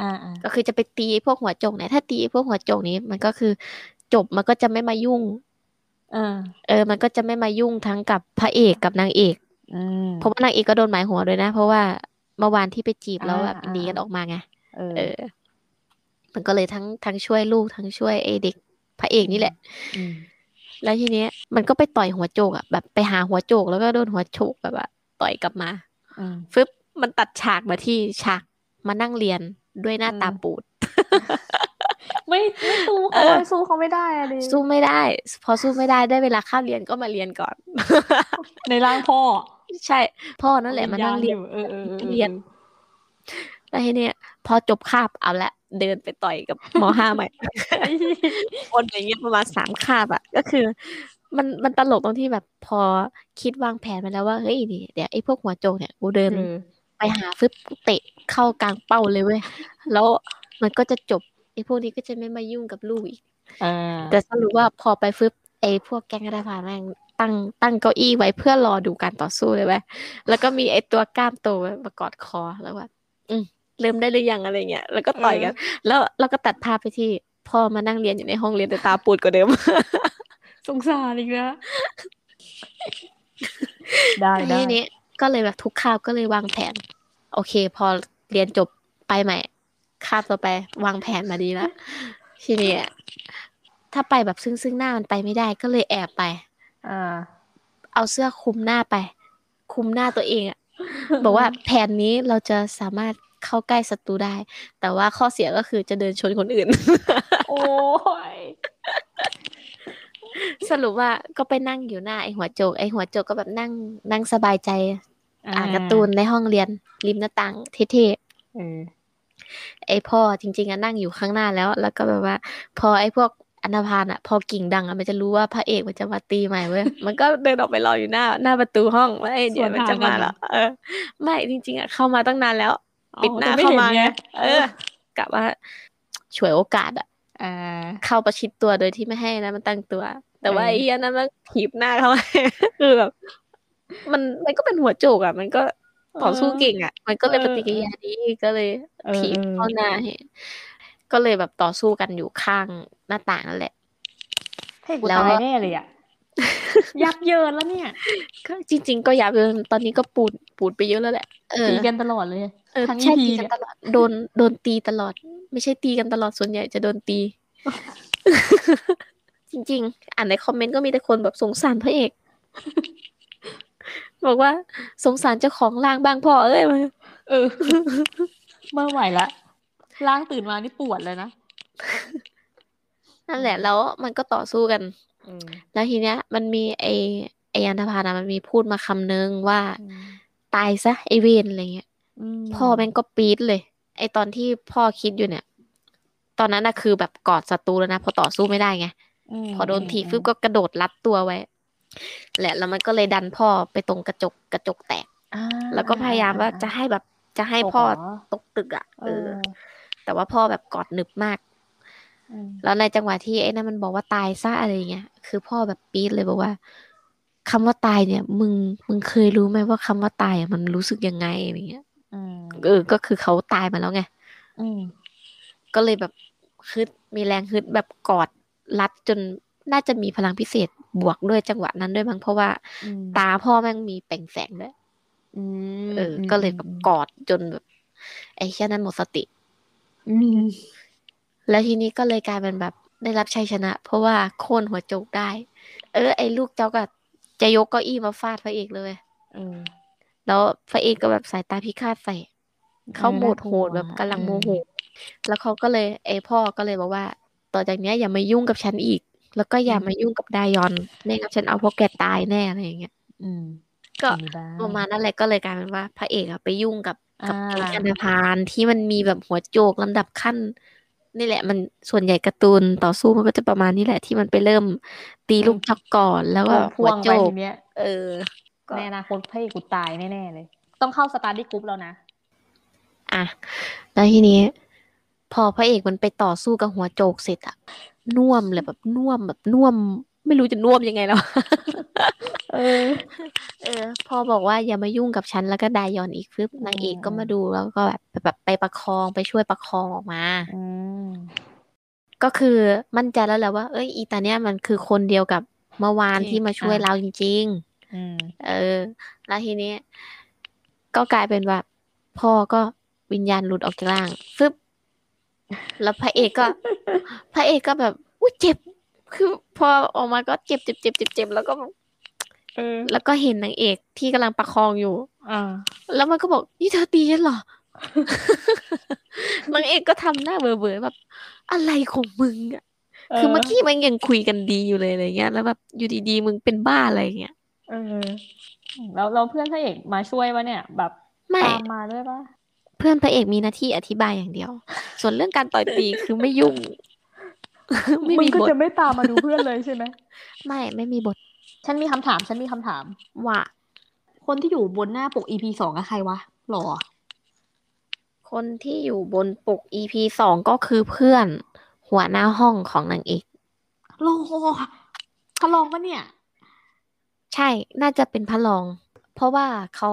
อ่าอ่าก็คือจะไปตีไอ้พวกหัวโจกเนี่ยถ้าตีไอ้พวกหัวโจกนี้มันก็คือจบมันก็จะไม่มายุ่งอ่า เออ มันก็จะไม่มายุ่งทั้งกับพระเอกกับนางเอกอืมเพราะว่านางเอกก็โดนหมายหัวด้วยนะ เพราะว่าเมื่อวานที่ไปจีบแล้วแบบอ่าหนีกันอ่าออกมาไงเออเออ มันก็เลยทั้งทั้งช่วยลูกทั้งช่วยไอ้เด็กพระเอกนี่แหละอืมแล้วทีเนี้ยมันก็ไปต่อยหัวโจกอะแบบไปหาหัวโจกแล้วก็โดนหัวโจกแบบว่าต่อยกลับมาอืมฟึบมันตัดฉากมาที่ฉากมานั่งเรียนด้วยหน้าตาอืมปูด ไม่ไม่สู้เอเขาอสู้เขาไม่ได้อะดิสู้ไม่ได้ พอสู้ไม่ได้ได้เวลาเข้าเรียนก็มาเรียนก่อน ในร่างพ่อ ใช่ พ่อนั่นแหละมานั่งเรียนวิญญณอเออเออออออเรียนแล้วทีเนี้ยพอจบคาบเอาละเดินไปต่อยกับมห้าใหม่ไอ้เหี้ยวนอย่างเงี้ยประมาณสามคาบอะก็คือ มันมันตลกตรงที่แบบพอคิดวางแผนมาแล้วว่าเฮ้ยนี่เดี๋ยวไอ้พวกหัวโจกเนี่ยกูเดินเออไปหาฟึบกูเตะเข้ากลางเป้าเลยเว้ยแล้วมันก็จะจบ ไอ้พวกนี้ก็จะไม่มายุ่งกับลูกอีกอ่าแต่สรุปว่าพอไปฟึบไอ้พวกแก๊งกระดาษแม่งตั้งตั้งเก้าอี้ไว้เพื่อรอดูการต่อสู้เลยไหมแล้วก็มีไอ้ตัวกล้ามโตมากอดคอแล้วว่าอืมเริ่มได้หรือยังอะไรเงี้ยแล้วก็ต่อยกัน แล้วเราก็ตัดภาพไปที่พ่อมานั่งเรียนอยู่ในห้องเรียนแต่ตาปูดกว่าเดิมสงสารอีกแล้วได้ทีได้นี้ก็เลยแบบทุกคาบก็เลยวางแผน โอเค พอเรียนจบไปใหม่ คาบต่อไป วางแผนมาดีแล้วทีนี้ถ้าไปแบบซึ่งซึ่งหน้ามันไปไม่ได้ก็เลยแอบไปอ่าเอาเสื้อคลุมหน้าไปคลุมหน้าตัวเองอะบอกว่าแผนนี้เราจะสามารถเข้าใกล้ศัตรูได้ แต่ว่าข้อเสียก็คือจะเดินชนคนอื่น โอ้ยสรุปว่าก็ไปนั่งอยู่หน้าไอหัวโจกไอหัวโจกก็แบบนั่งนั่งสบายใจ อ่านการ์ตูนในห้องเรียนริมหน้าต่างเท่เออๆ ไอพ่อจริง ๆอะนั่งอยู่ข้างหน้าแล้ว แล้วก็แบบว่า พอไอพวกอันธพาลอะพอกิ่งดังอะมันจะรู้ว่าพระเอกมันจะมาตีใหม่เว้ยมันก็เดินออกไปรออยู่หน้า หน้าประตูห้องว่าไอเดี๋ยวมันจะมาแล้วเออ ไม่จริง ๆอะเข้ามาตั้งนานแล้ว ปิดหน้าแต่ไม่เข้ามาห็นไงไงเออกะว่าฉวยโอกาสอะอ่าเข้าประชิดตัวโดยที่ไม่ให้นะมันตั้งตัว แต่ว่าเออไอ้เหี้ยนั้นมันถีบหน้าเขาคือแบบมันมันก็เป็นหัวโจกอะมันก็ ต่อสู้เก่งอะมันก็เลยเอปอฏิกิริยาดีก็เลยเออถีบเออเข้าหน้าให้ก็เลยแบบต่อสู้กันอยู่ข้างหน้าต่างนั่นแหละให้กูแล้วตายแน่เลยอะยับเยินแล้วเนี่ยก็จริง ๆ ก็ยับเยินตอนนี้ก็ปูดปูดไปเยอะแล้วแหละเออตีกันตลอดเลยเออทั้งใช่ EP ตีกันตลอดโดนโดนตีตลอด ไม่ใช่ตีกันตลอดส่วนใหญ่จะโดนตี จริง ๆ อ่านในคอมเมนต์ก็มีแต่คนแบบสงสารพระเอก บอกว่าสงสารเจ้าของร่างบ้างพ่อเอ้ยเออเมื่อไหวละร่างตื่นมานี่ปวดเลยนะนั่นแหละแล้วมันก็ต่อสู้กันอืมแล้วทีเนี้ย มันมีไอไออันธพาลนะมันมีพูดมาคำนึงว่า ตายซะไอเวนอะไรเงี้ยพ่อแม่งก็ปี๊ดเลย ไอตอนที่พ่อคิดอยู่เนี่ย ตอนนั้นน่ะคือแบบกอดศัตรูแล้วนะพอต่อสู้ไม่ได้ไงมพอโดนถีบฟึบก็กระโดดรัดตัวไว้ แหละแล้วมันก็เลยดันพ่อไปตรงกระจกกระจกแตกอ่าแล้วก็พยายามว่าจะให้แบบจะให้พ่อตกเหรอตกตึกอะเอเอออ แต่ว่าพ่อแบบกอดหนึบมากมแล้วในจังหวะที่ไอ้นั่นมันบอกว่าตายซะอะไรเงี้ยคือพ่อแบบปี๊ดเลยบอกว่าคำว่าตายเนี่ย มึงมึงเคยรู้ไหมว่าคำว่าตายอะมันรู้สึกยังไงอะไรเงี้ยอืมเออก็คือเขาตายมาแล้วไงอืมก็เลยแบบฮึดมีแรงฮึดแบบกอดรัดจนน่าจะมีพลังพิเศษบวกด้วยจังหวะนั้นด้วยมั้งเพราะว่าอืมตาพ่อแม่งมีแปล่งแสงด้วยอืมเออ ก็เลยแบบกอดจนแบบไอ้แค่นั้นหมดสติอืมแล้วทีนี้ก็เลยกลายเป็นแบบได้รับชัยชนะ เพราะว่าโค่นหัวโจกได้ เออ ไอ้ลูกเจ้าก็จะยกเก้าอี้มาฟาดพระเอกเลยเออแล้วพระเอกก็แบบสายตาพิฆาตใส่เขาเออโหมดน่ากลัวโหดแบบกำลังโมโหอืมแล้วเขาก็เลยไอ้พ่อก็เลยบอกว่า ต่อจากเนี้ยอย่ามายุ่งกับฉันอีก แล้วก็อย่ามายุ่งกับดายอนไม่งั้นฉันเอาพวกแกตายแน่อะไรอย่างเงี้ยอืม ก็มีบ้างประมาณนั้นแหละก็เลยกลายเป็นว่า พระเอกอะไปยุ่งกับกับอ่าแก๊งอันธพาลที่มันมีแบบหัวโจกลำดับขั้น นี่แหละ มันส่วนใหญ่การ์ตูนต่อสู้มันก็จะประมาณนี้แหละที่มันไปเริ่มตีลูกจอกก่อนแล้วก็พ่หัวโจกไปอีกทีเนี้ยเออก็ในอนาคตพระเอกกูตายแน่ๆเลย ต้องเข้า study group แล้วนะ อะ แล้วทีนี้ พอพระเอกมันไปต่อสู้กับหัวโจกเสร็จอะน่วมเลยแบบน่วมแบบน่วม ไม่รู้จะน่วมยังไงแล้วเออ เออ พอบอกว่าอย่ามายุ่งกับฉันแล้วก็ไดยอนอีกฟึบนางเอกก็มาดูแล้วก็แบบแบบไปประคองไปช่วยประคองออกมาอืมก็คือมั่นใจแล้วแหละว่าเอ้ยอีตาเนี้ยมันคือคนเดียวกับเมื่อวานที่ที่มาช่วยอะเราจริงอืมๆเออ แล้วทีนี้ก็กลายเป็นว่าพ่อก็วิญญาณหลุดออกจากร่างฟึบ แล้วพระเอกก็ พระเอกก็แบบอุ้ยเจ็บ คือพอออกมาก็เจ็บเจ็บเจ็บเจ็บเจ็บแล้วก็เออแล้วก็เห็นนางเอกที่กำลังประคองอยู่อ่าแล้วมันก็บอกนี่เธอตีฉันเหรอนางเอกก็ทำหน้าเบื่อๆแบบ อะไรของมึงอะคือเมื่อกี้มันยังคุยกันดีอยู่เลยอะไรเงี้ย แล้วแบบอยู่ดีๆมึงเป็นบ้าอะไรเงี้ยเออแล้วเราเพื่อนพระเอกมาช่วยวะเนี่ย แบบไม่ตามมาด้วยปะ เพื่อนพระเอกมีหน้าที่อธิบายอย่างเดียว ส่วนเรื่องการต่อยตีคือไม่ยุ่ง ไม่มึงมีก็บทจะไม่ตามมาดูเพื่อนเลยใช่ไหมไม่ไม่มีบท ฉันมีคำถามฉันมีคำถาม ว่า คนที่อยู่บนหน้าปก EP สองอะใครวะหรอ คนที่อยู่บนปก EP สองก็คือเพื่อน หัวหน้าห้องของนางเอกรองพระรองปะเนี่ย ใช่น่าจะเป็นพระรอง เพราะว่าเขา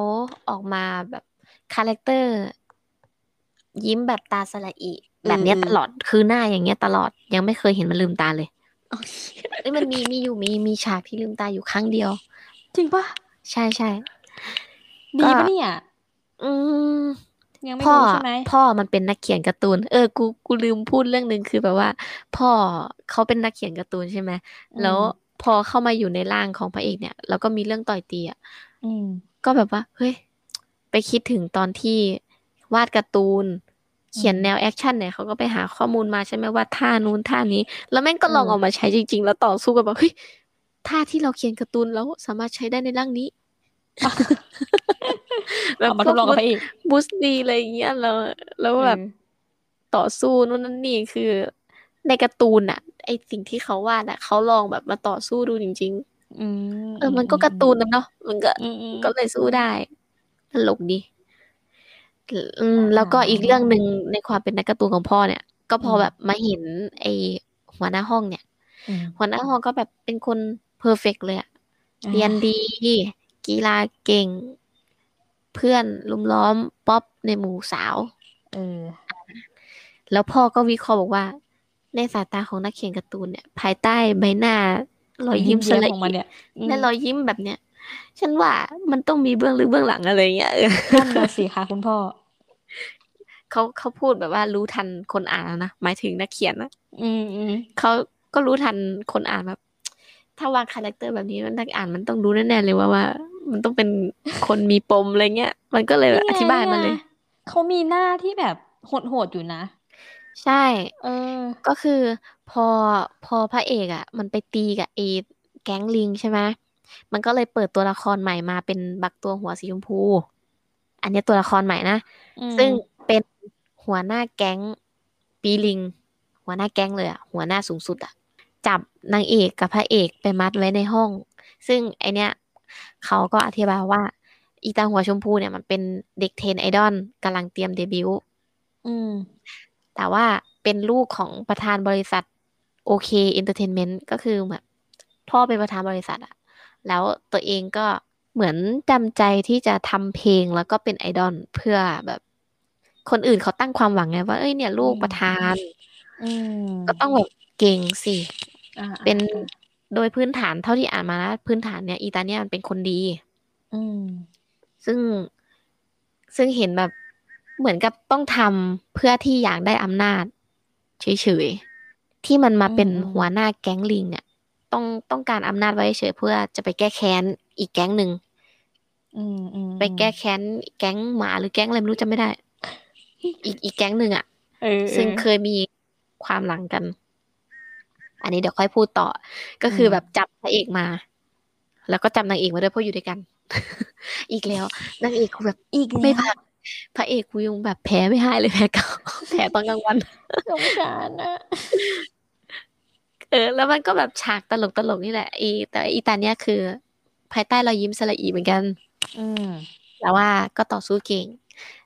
ออกมาแบบ character ยิ้มแบบตาสระอิแบบเนี้ยเออตลอดคือหน้าอย่างเงี้ยตลอดยังไม่เคยเห็นมันลืมตาเลยโอเคเอ้ยมันมีมีอยู่มีมีฉากที่ลืมตาอยู่ครั้งเดียว จริงปะใช่ใช่ดีปะเนี่ย อืมยังไม่พ่อรู้ใช่ไหมพ่อมันเป็นนักเขียนการ์ตูน เออ กูกูลืมพูดเรื่องหนึ่งคือแบบว่า พ่อเขาเป็นนักเขียนการ์ตูนใช่ไหมแล้วพอเข้ามาอยู่ในร่างของพระเอกเนี่ยแล้วก็มีเรื่องต่อยตีอะอืมก็แบบว่า เฮ้ย ไปคิดถึงตอนที่วาดการ์ตูน เขียนอืมแนว action เนี่ยเขาก็ไปหาข้อมูลมาใช่ไหมว่าท่านู้นท่านี้ แล้วแม่งก็ลองอืมเออกมาใช้จริง ๆ แล้วต่อสู้กันแบบเฮ้ยท่าที่เราเขียนการ์ตูนแล้วสามารถใช้ได้ในร่างนี้เอามาทดลองกับพระเอกบู๊สดีอะไรอย่างเงี้ยแล้วแล้วแบบเออต่อสู้นู่นนั่นนี่คือ ในการ์ตูนอะไอสิ่งที่เขาวาดอะเขาลองแบบมาต่อสู้ดูจริงอืมๆเออมันก็การ์ตูนนะเนาะมันก็อืมอืมก็เลยสู้ได้ตลกดี อืมอ่าแล้วก็อีกเรื่องหนึ่งในความเป็นนักการ์ตูนของพ่อเนี่ย ก็พออมแบบมาเห็นไอหัวหน้าห้องเนี่ยอืมหัวหน้าห้องก็แบบเป็นคน perfect เลยอะอ่าเรียนดี กีฬาเก่ง เพื่อนลุมล้อมป๊อปในหมู่สาวเออแล้วพ่อก็วิเคราะห์บอกว่า ในสายตาของนักเขียนการ์ตูนเนี่ย ภายใต้ใบหน้ารอยยิ้มสเยิ้มละของมันอิเนี่ยอืมและรอยยิ้มแบบเนี้ย ฉันว่ามันต้องมีเบื้องลึกเบื้องหลังอะไรเงี้ยเออนั่นน่ะสิคะคุณพ่อเขาเขาพูดแบบว่ารู้ทันคนอ่านแล้วนะหมายถึงนักเขียนนะอืมอืมเขาก็รู้ทันคนอ่านแบบ ถ้าวาง character แบบนี้นักอ่านมันต้องรู้แน่ๆเลยว่าว่า มันต้องเป็นคนมีปมอะไรเงี้ย มันก็เลยแบบอธิบายมาเลยเขามีหน้าที่แบบโหดๆอยู่นะใช่ เออ ก็คือพอพอพระเอกอะ มันไปตีกับไอ้แก๊งลิงใช่ไหม มันก็เลยเปิดตัวละครใหม่มาเป็นบักตัวหัวสีชมพู อันเนี้ยตัวละครใหม่นะอืมซึ่งเป็นหัวหน้าแก๊งปีลิง หัวหน้าแก๊งเลยอะหัวหน้าสูงสุดอะจับนางเอกกับพระเอกไปมัดไว้ในห้อง ซึ่งไอเนี้ยเขาก็อธิบายว่า อีตาหัวชมพูเนี่ยมันเป็นเด็ก train ไอดอลกำลังเตรียมเดบิวต์อืมแต่ว่าเป็นลูกของประธานบริษัทโอเค entertainment ก็คือแบบพ่อเป็นประธานบริษัทอะ แล้วตัวเองก็เหมือนจำใจที่จะทำเพลงแล้วก็เป็นไอดอลเพื่อแบบ คนอื่นเขาตั้งความหวังไงว่าเอ้ยเนี่ย ลูกประธานอืมก็ต้องแบบเก่งสิอ่าเป็นอ่าโดยพื้นฐานเท่าที่อ่านมานะพื้นฐานเนี่ยอีตาเนี่ยมันเป็นคนดี อืม ซึ่งซึ่งเห็นแบบเหมือนกับต้องทำเพื่อที่อยากได้อำนาจเฉยๆที่มันมาเป็นอืมอืมหัวหน้าแก๊งลิงเนี่ย ต้องต้องการอำนาจไว้เฉยเพื่อจะไปแก้แค้นอีกแก๊งหนึ่งอืมอืมไปแก้แค้นแก๊งหมาหรือแก๊งอะไรไม่รู้จำไม่ได้ อีกอีกแก๊งหนึ่งอะเออซึ่งเออเคยมีความหลังกัน อันนี้เดี๋ยวค่อยพูดต่อ ก็คืออมแบบจับพระเอกมา แล้วก็จับนางเอกมาด้วยเพราะอยู่ด้วยกัน อีกแล้วนางเอกกูแบบอีกไม่แล้วพักพระเอกกูยังแบบแพ้ไม่หายเลยแพ้เก่าแพ้ตอนกลางวันสงสารนะ เออ แล้วมันก็แบบฉากตลกตลกนี่แหละอีแต่อีตาเนี้ยคือ ภายใต้รอยยิ้มสละอีเหมือนกัน อืมแต่ว่าก็ต่อสู้เก่ง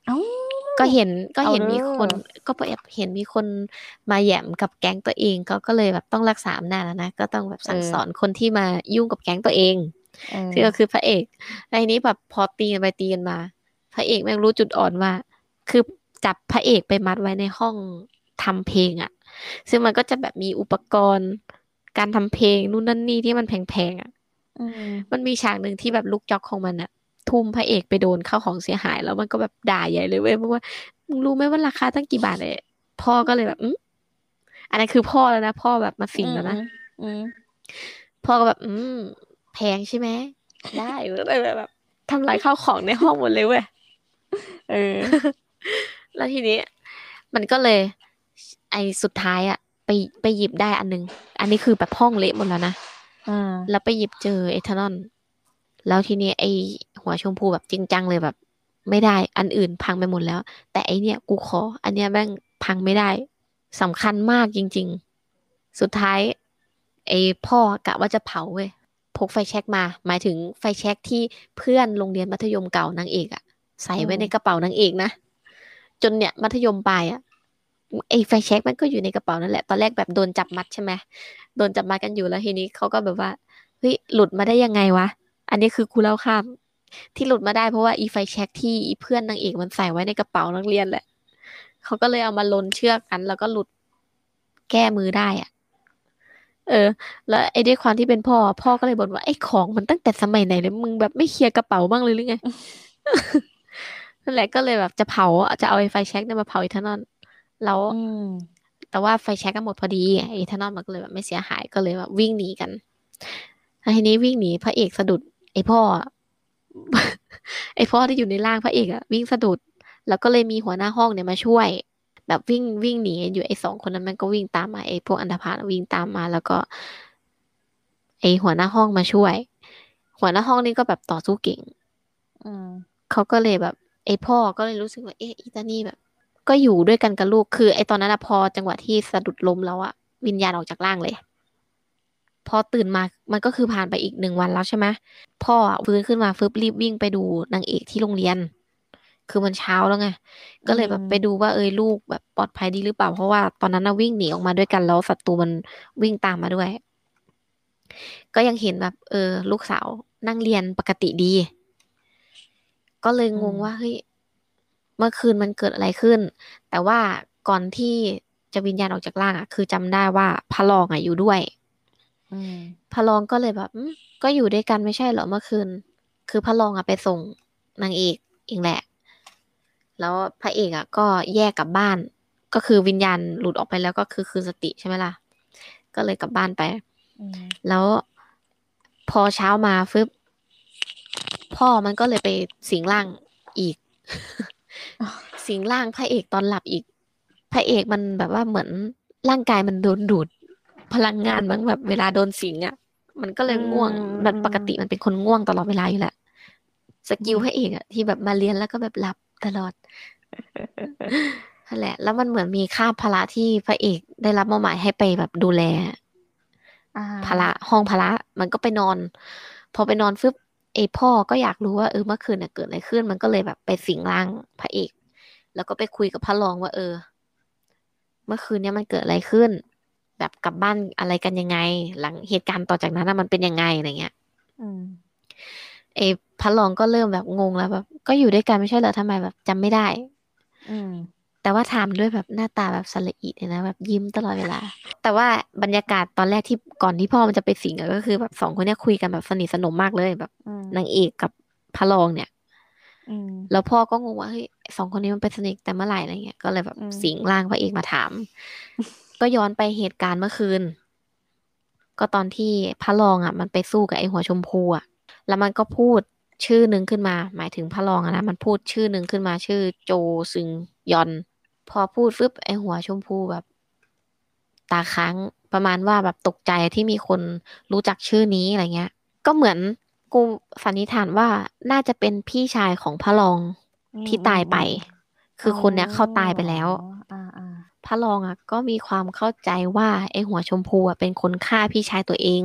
เอ้าก็เห็นก็เห็นเอาเด้อมีคน ก็แอบเห็นมีคนมาแหย่มกับแก๊งตัวเองก็ก็เลยแบบต้องรักษาอำนาจแล้วนะก็ต้องแบบสั่งสอนคนที่มายุ่งกับแก๊งตัวเองเออซึ่งก็คือพระเอกแล้วทีนี้แบบพอตีกันไปตีกันมา พระเอกแม่งรู้จุดอ่อนว่า คือจับพระเอกไปมัดไว้ในห้องทำเพลงอะ่ะ ซึ่งมันก็จะแบบมีอุปกรณ์การทำเพลงนู่นนั่นนี่ที่มันแพงๆอะอืมมันมีฉากหนึ่งที่แบบลูกจอกของมันอะทุ่มพระเอกไปโดนเข้าของเสียหาย แล้วมันก็แบบด่าใหญ่เลยเว้ยเพราะว่ามึงรู้ไหมว่าราคาตั้งกี่บาทเลยพ่อก็เลยแบบอืมอันนั้นคือพ่อแล้วนะพ่อแบบมาสิงแล้วนะอืมพ่อก็แบบ อืมแพงใช่ไหมได้เลยแบบแบบทำลายข้าวของในห้องหมดเลยเว้ยเออ แล้วทีนี้ มันก็เลย ไอ้สุดท้ายอะไปไปหยิบได้อันนึง อันนี้คือแบบห้องเละหมดแล้วนะอ่าแล้วไปหยิบเจอเอทานอลแล้วทีนี้ไอ้หัวชมพูแบบจริงจังเลยแบบ ไม่ได้อันอื่นพังไปหมดแล้ว แต่ไอเนี่ยกูขอ อันเนี้ยแม่งพังไม่ได้สำคัญมากจริง ๆ สุดท้าย ไอ้พ่อกะว่าจะเผาเว้ยพกไฟแช็กมา หมายถึงไฟแช็กที่เพื่อนโรงเรียนมัธยมเก่านางเอกอะใส่ไว้ในกระเป๋านางเอกนะจนเนี่ยมัธยมปลายอะ ไอ้ไฟแช็กมันก็อยู่ในกระเป๋านั่นแหละ ตอนแรกแบบโดนจับมัดใช่ไหมโดนจับมัดกันอยู่แล้วทีนี้เขาก็แบบว่าเฮ้ยหลุดมาได้ยังไงวะ อันนี้คือกูเล่าข้าม ที่หลุดมาได้เพราะว่าอีไฟแช็กที่เพื่อนนางเอกมันใส่ไว้ในกระเป๋านักเรียนแหละเขาก็เลยเอามาลนเชือกกันแล้วก็หลุดแก้มือได้อะเออ แล้วไอ้ด้วยความที่เป็นพ่อ พ่อก็เลยบ่นว่าไอ้ของมันตั้งแต่สมัยไหนเลยมึงแบบไม่เคลียร์กระเป๋าบ้างเลยหรือไงนั่นแหละก็เลยแบบจะเผาจะเอาไอ้ไฟแช็กเนี่ยมาเผาอีทานอน แล้วอืมแต่ว่าไฟแช็กก็หมดพอดีไอ้ทานอนมันก็เลยแบบไม่เสียหายก็เลยแบบวิ่งหนีกันแล้วทีนี้วิ่งหนีพระเอกสะดุด ไอ้พ่อ ไอ้พ่อที่อยู่ในร่างพระเอกอะวิ่งสะดุด แล้วก็เลยมีหัวหน้าห้องเนี่ยมาช่วย แบบวิ่งวิ่งหนีอยู่ไอ้สองคนนั้นมันก็วิ่งตามมาไอ้พวกอันธพาลวิ่งตามมา แล้วก็ ไอ้หัวหน้าห้องมาช่วย หัวหน้าห้องนี่ก็แบบต่อสู้เก่งอืมเขาก็เลยแบบ ไอ้พ่อก็เลยรู้สึกว่าเอ๊ะอีตานี่แบบ ก็อยู่ด้วยกันกับลูกคือไอ้ตอนนั้นอะพอจังหวะที่สะดุดล้มแล้วอะวิญญาณออกจากร่างเลย พอตื่นมามันก็คือผ่านไปอีกหนึ่งวันแล้วใช่ไหมพ่อฟื้นขึ้นมาฟึบรีบวิ่งไปดูนางเอกที่โรงเรียน คือมันเช้าแล้วไงก็เลยแบบไปดูว่าเอยลูกแบบปลอดภัยดีหรือเปล่าเพราะว่าตอนนั้นน่ะวิ่งหนีออกมาด้วยกันแล้วศัตรูมันวิ่งตามมาด้วย ก็ยังเห็นแบบ เออ ลูกสาวนั่งเรียนปกติดี ก็เลยงงว่าเฮ้ย เมื่อคืนมันเกิดอะไรขึ้น แต่ว่าก่อนที่จะวิญญาณออกจากร่างอะ คือจำได้ว่าพระรองอะอยู่ด้วยอืมพระรองก็เลยแบบอืมก็อยู่ด้วยกันไม่ใช่เหรอเมื่อคืน คือพระรองอะไปส่งนางเอกเองแหละ แล้วพระเอกอะ ก็แยกกลับบ้าน ก็คือวิญญาณหลุดออกไปแล้วก็คือคืนสติใช่ไหมล่ะ ก็เลยกลับบ้านไปอืมแล้วพอเช้ามาฟึบพ่อมันก็เลยไปสิงร่างอีก สิงร่างพระเอกตอนหลับอีก พระเอกมันแบบว่าเหมือนร่างกายมันโดนดูด พลังงานมันแบบเวลาโดนสิงอะ มันก็เลยง่วงมันปกติมันเป็นคนง่วงตลอดเวลาอยู่แหละสกิลพระเอกอะที่แบบมาเรียนแล้วก็แบบหลับตลอดนั่นแหละ แล้วมันเหมือนมีค่าบภาระที่พระเอกได้รับมอบหมายให้ไปแบบดูแลอ่าพละห้องพละมันก็ไปนอน พอไปนอนฟึบ ไอพ่อก็อยากรู้ว่าเออเมื่อคืนน่ะเกิดอะไรขึ้น มันก็เลยแบบไปสิงร่างพระเอก แล้วก็ไปคุยกับพระรองว่า เออ เมื่อคืนเนี้ยมันเกิดอะไรขึ้น แบบกลับบ้านอะไรกันยังไง หลังเหตุการณ์ต่อจากนั้นน่ะมันเป็นยังไงอะไรเงี้ยอืมไอพระรองก็เริ่มแบบงงแล้วแบบ ก็อยู่ด้วยกันไม่ใช่เหรอทำไมแบบจำไม่ได้ อืม แต่ว่าถามด้วยแบบหน้าตาแบบสละอิเลยนะแบบยิ้มตลอดเวลา แต่ว่าบรรยากาศตอนแรกที่ก่อนที่พ่อมันจะไปสิงอะก็คือแบบสองคนเนี้ยคุยกันแบบสนิทสนมมากเลยแบบอืมนางเอกกับพระรองเนี่ยอืมแล้วพ่อก็งงว่าเฮ้ยสองคนนี้มันเป็นสนิทแต่เมื่อไหร่อะไรเงี้ยก็เลยแบบอืมสิงร่างพระเอกมาถาม ก็ย้อนไปเหตุการณ์เมื่อคืน ก็ตอนที่พระรองอะ มันไปสู้กับไอ้หัวชมพูอะแล้วมันก็พูดชื่อหนึ่งขึ้นมา หมายถึงพระรองอะนะมันพูดชื่อหนึ่งขึ้นมาชื่อโจซึงยอน พอพูดฟึบไอ้หัวชมพูแบบ ตาค้างประมาณว่าแบบตกใจที่มีคนรู้จักชื่อนี้อะไรเงี้ย ก็เหมือนกูสันนิษฐานว่าน่าจะเป็นพี่ชายของพระรองที่ตายไป คือคนเนี้ยเขาตายไปแล้วอ๋ออ่าอ่าพระรองอะ ก็มีความเข้าใจว่าไอ้หัวชมพูอะเป็นคนฆ่าพี่ชายตัวเอง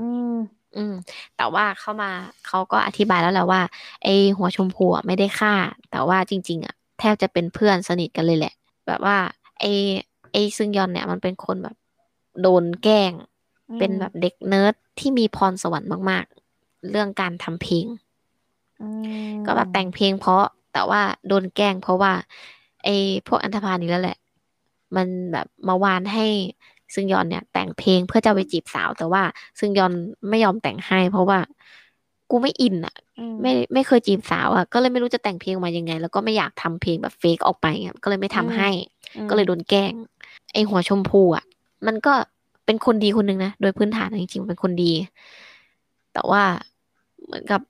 อืม อืม แต่ว่าเข้ามาเขาก็อธิบายแล้วแหละว่าไอ้หัวชมพูอะไม่ได้ฆ่า แต่ว่าจริง ๆ อะ แทบจะเป็นเพื่อนสนิทกันเลยแหละ แบบว่าไอ้ไอ้ซึงยอนเนี่ยมันเป็นคนแบบโดนแกล้ง เป็นแบบเด็กเนิร์ดที่มีพรสวรรค์มาก ๆ เรื่องการทำเพลงอืมก็แบบแต่งเพลงเพราะแต่ว่าโดนแกล้งเพราะว่าไอ้พวกอันธพาลนี่แล้วแหละ มันแบบมาวานให้ซึงยอนเนี่ย แต่งเพลงเพื่อจะเอาไปจีบสาว แต่ว่าซึงยอนไม่ยอมแต่งให้ เพราะว่า กูไม่อินอะอืมไม่ไม่เคยจีบสาวอะก็เลยไม่รู้จะแต่งเพลงมายังไง แล้วก็ไม่อยากทำเพลงแบบ fake ออกไปอะก็เลยไม่ทำให้อืมก็เลยโดนแกล้ง ไอหัวชมพูอะมันก็เป็นคนดีคนหนึ่งนะโดยพื้นฐานจริงๆเป็นคนดี แต่ว่าเหมือนกับ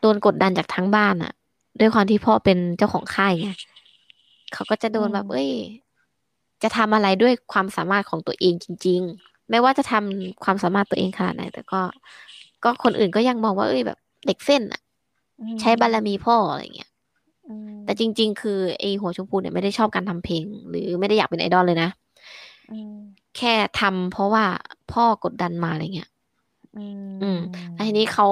โดนกดดันจากทั้งบ้านอะด้วยความที่พ่อเป็นเจ้าของค่ายไงเขาก็จะโดนแบบเอ้ย จะทำอะไรด้วยความสามารถของตัวเองจริง ๆ ไม่ว่าจะทำความสามารถตัวเองขนาดไหนแต่ก็ ก็คนอื่นก็ยังมองว่าเอ้ยแบบเด็กเส้นอะอืมใช้บารมีพ่ออะไรเงี้ยอืมแต่จริง ๆ คือไอหัวชมพูเนี่ยไม่ได้ชอบการทำเพลง หรือไม่ได้อยากเป็นไอดอลเลยนะอืมแค่ทำเพราะว่าพ่อกดดันมาอะไรเงี้ยอืมอืมแล้วทีนี้เขา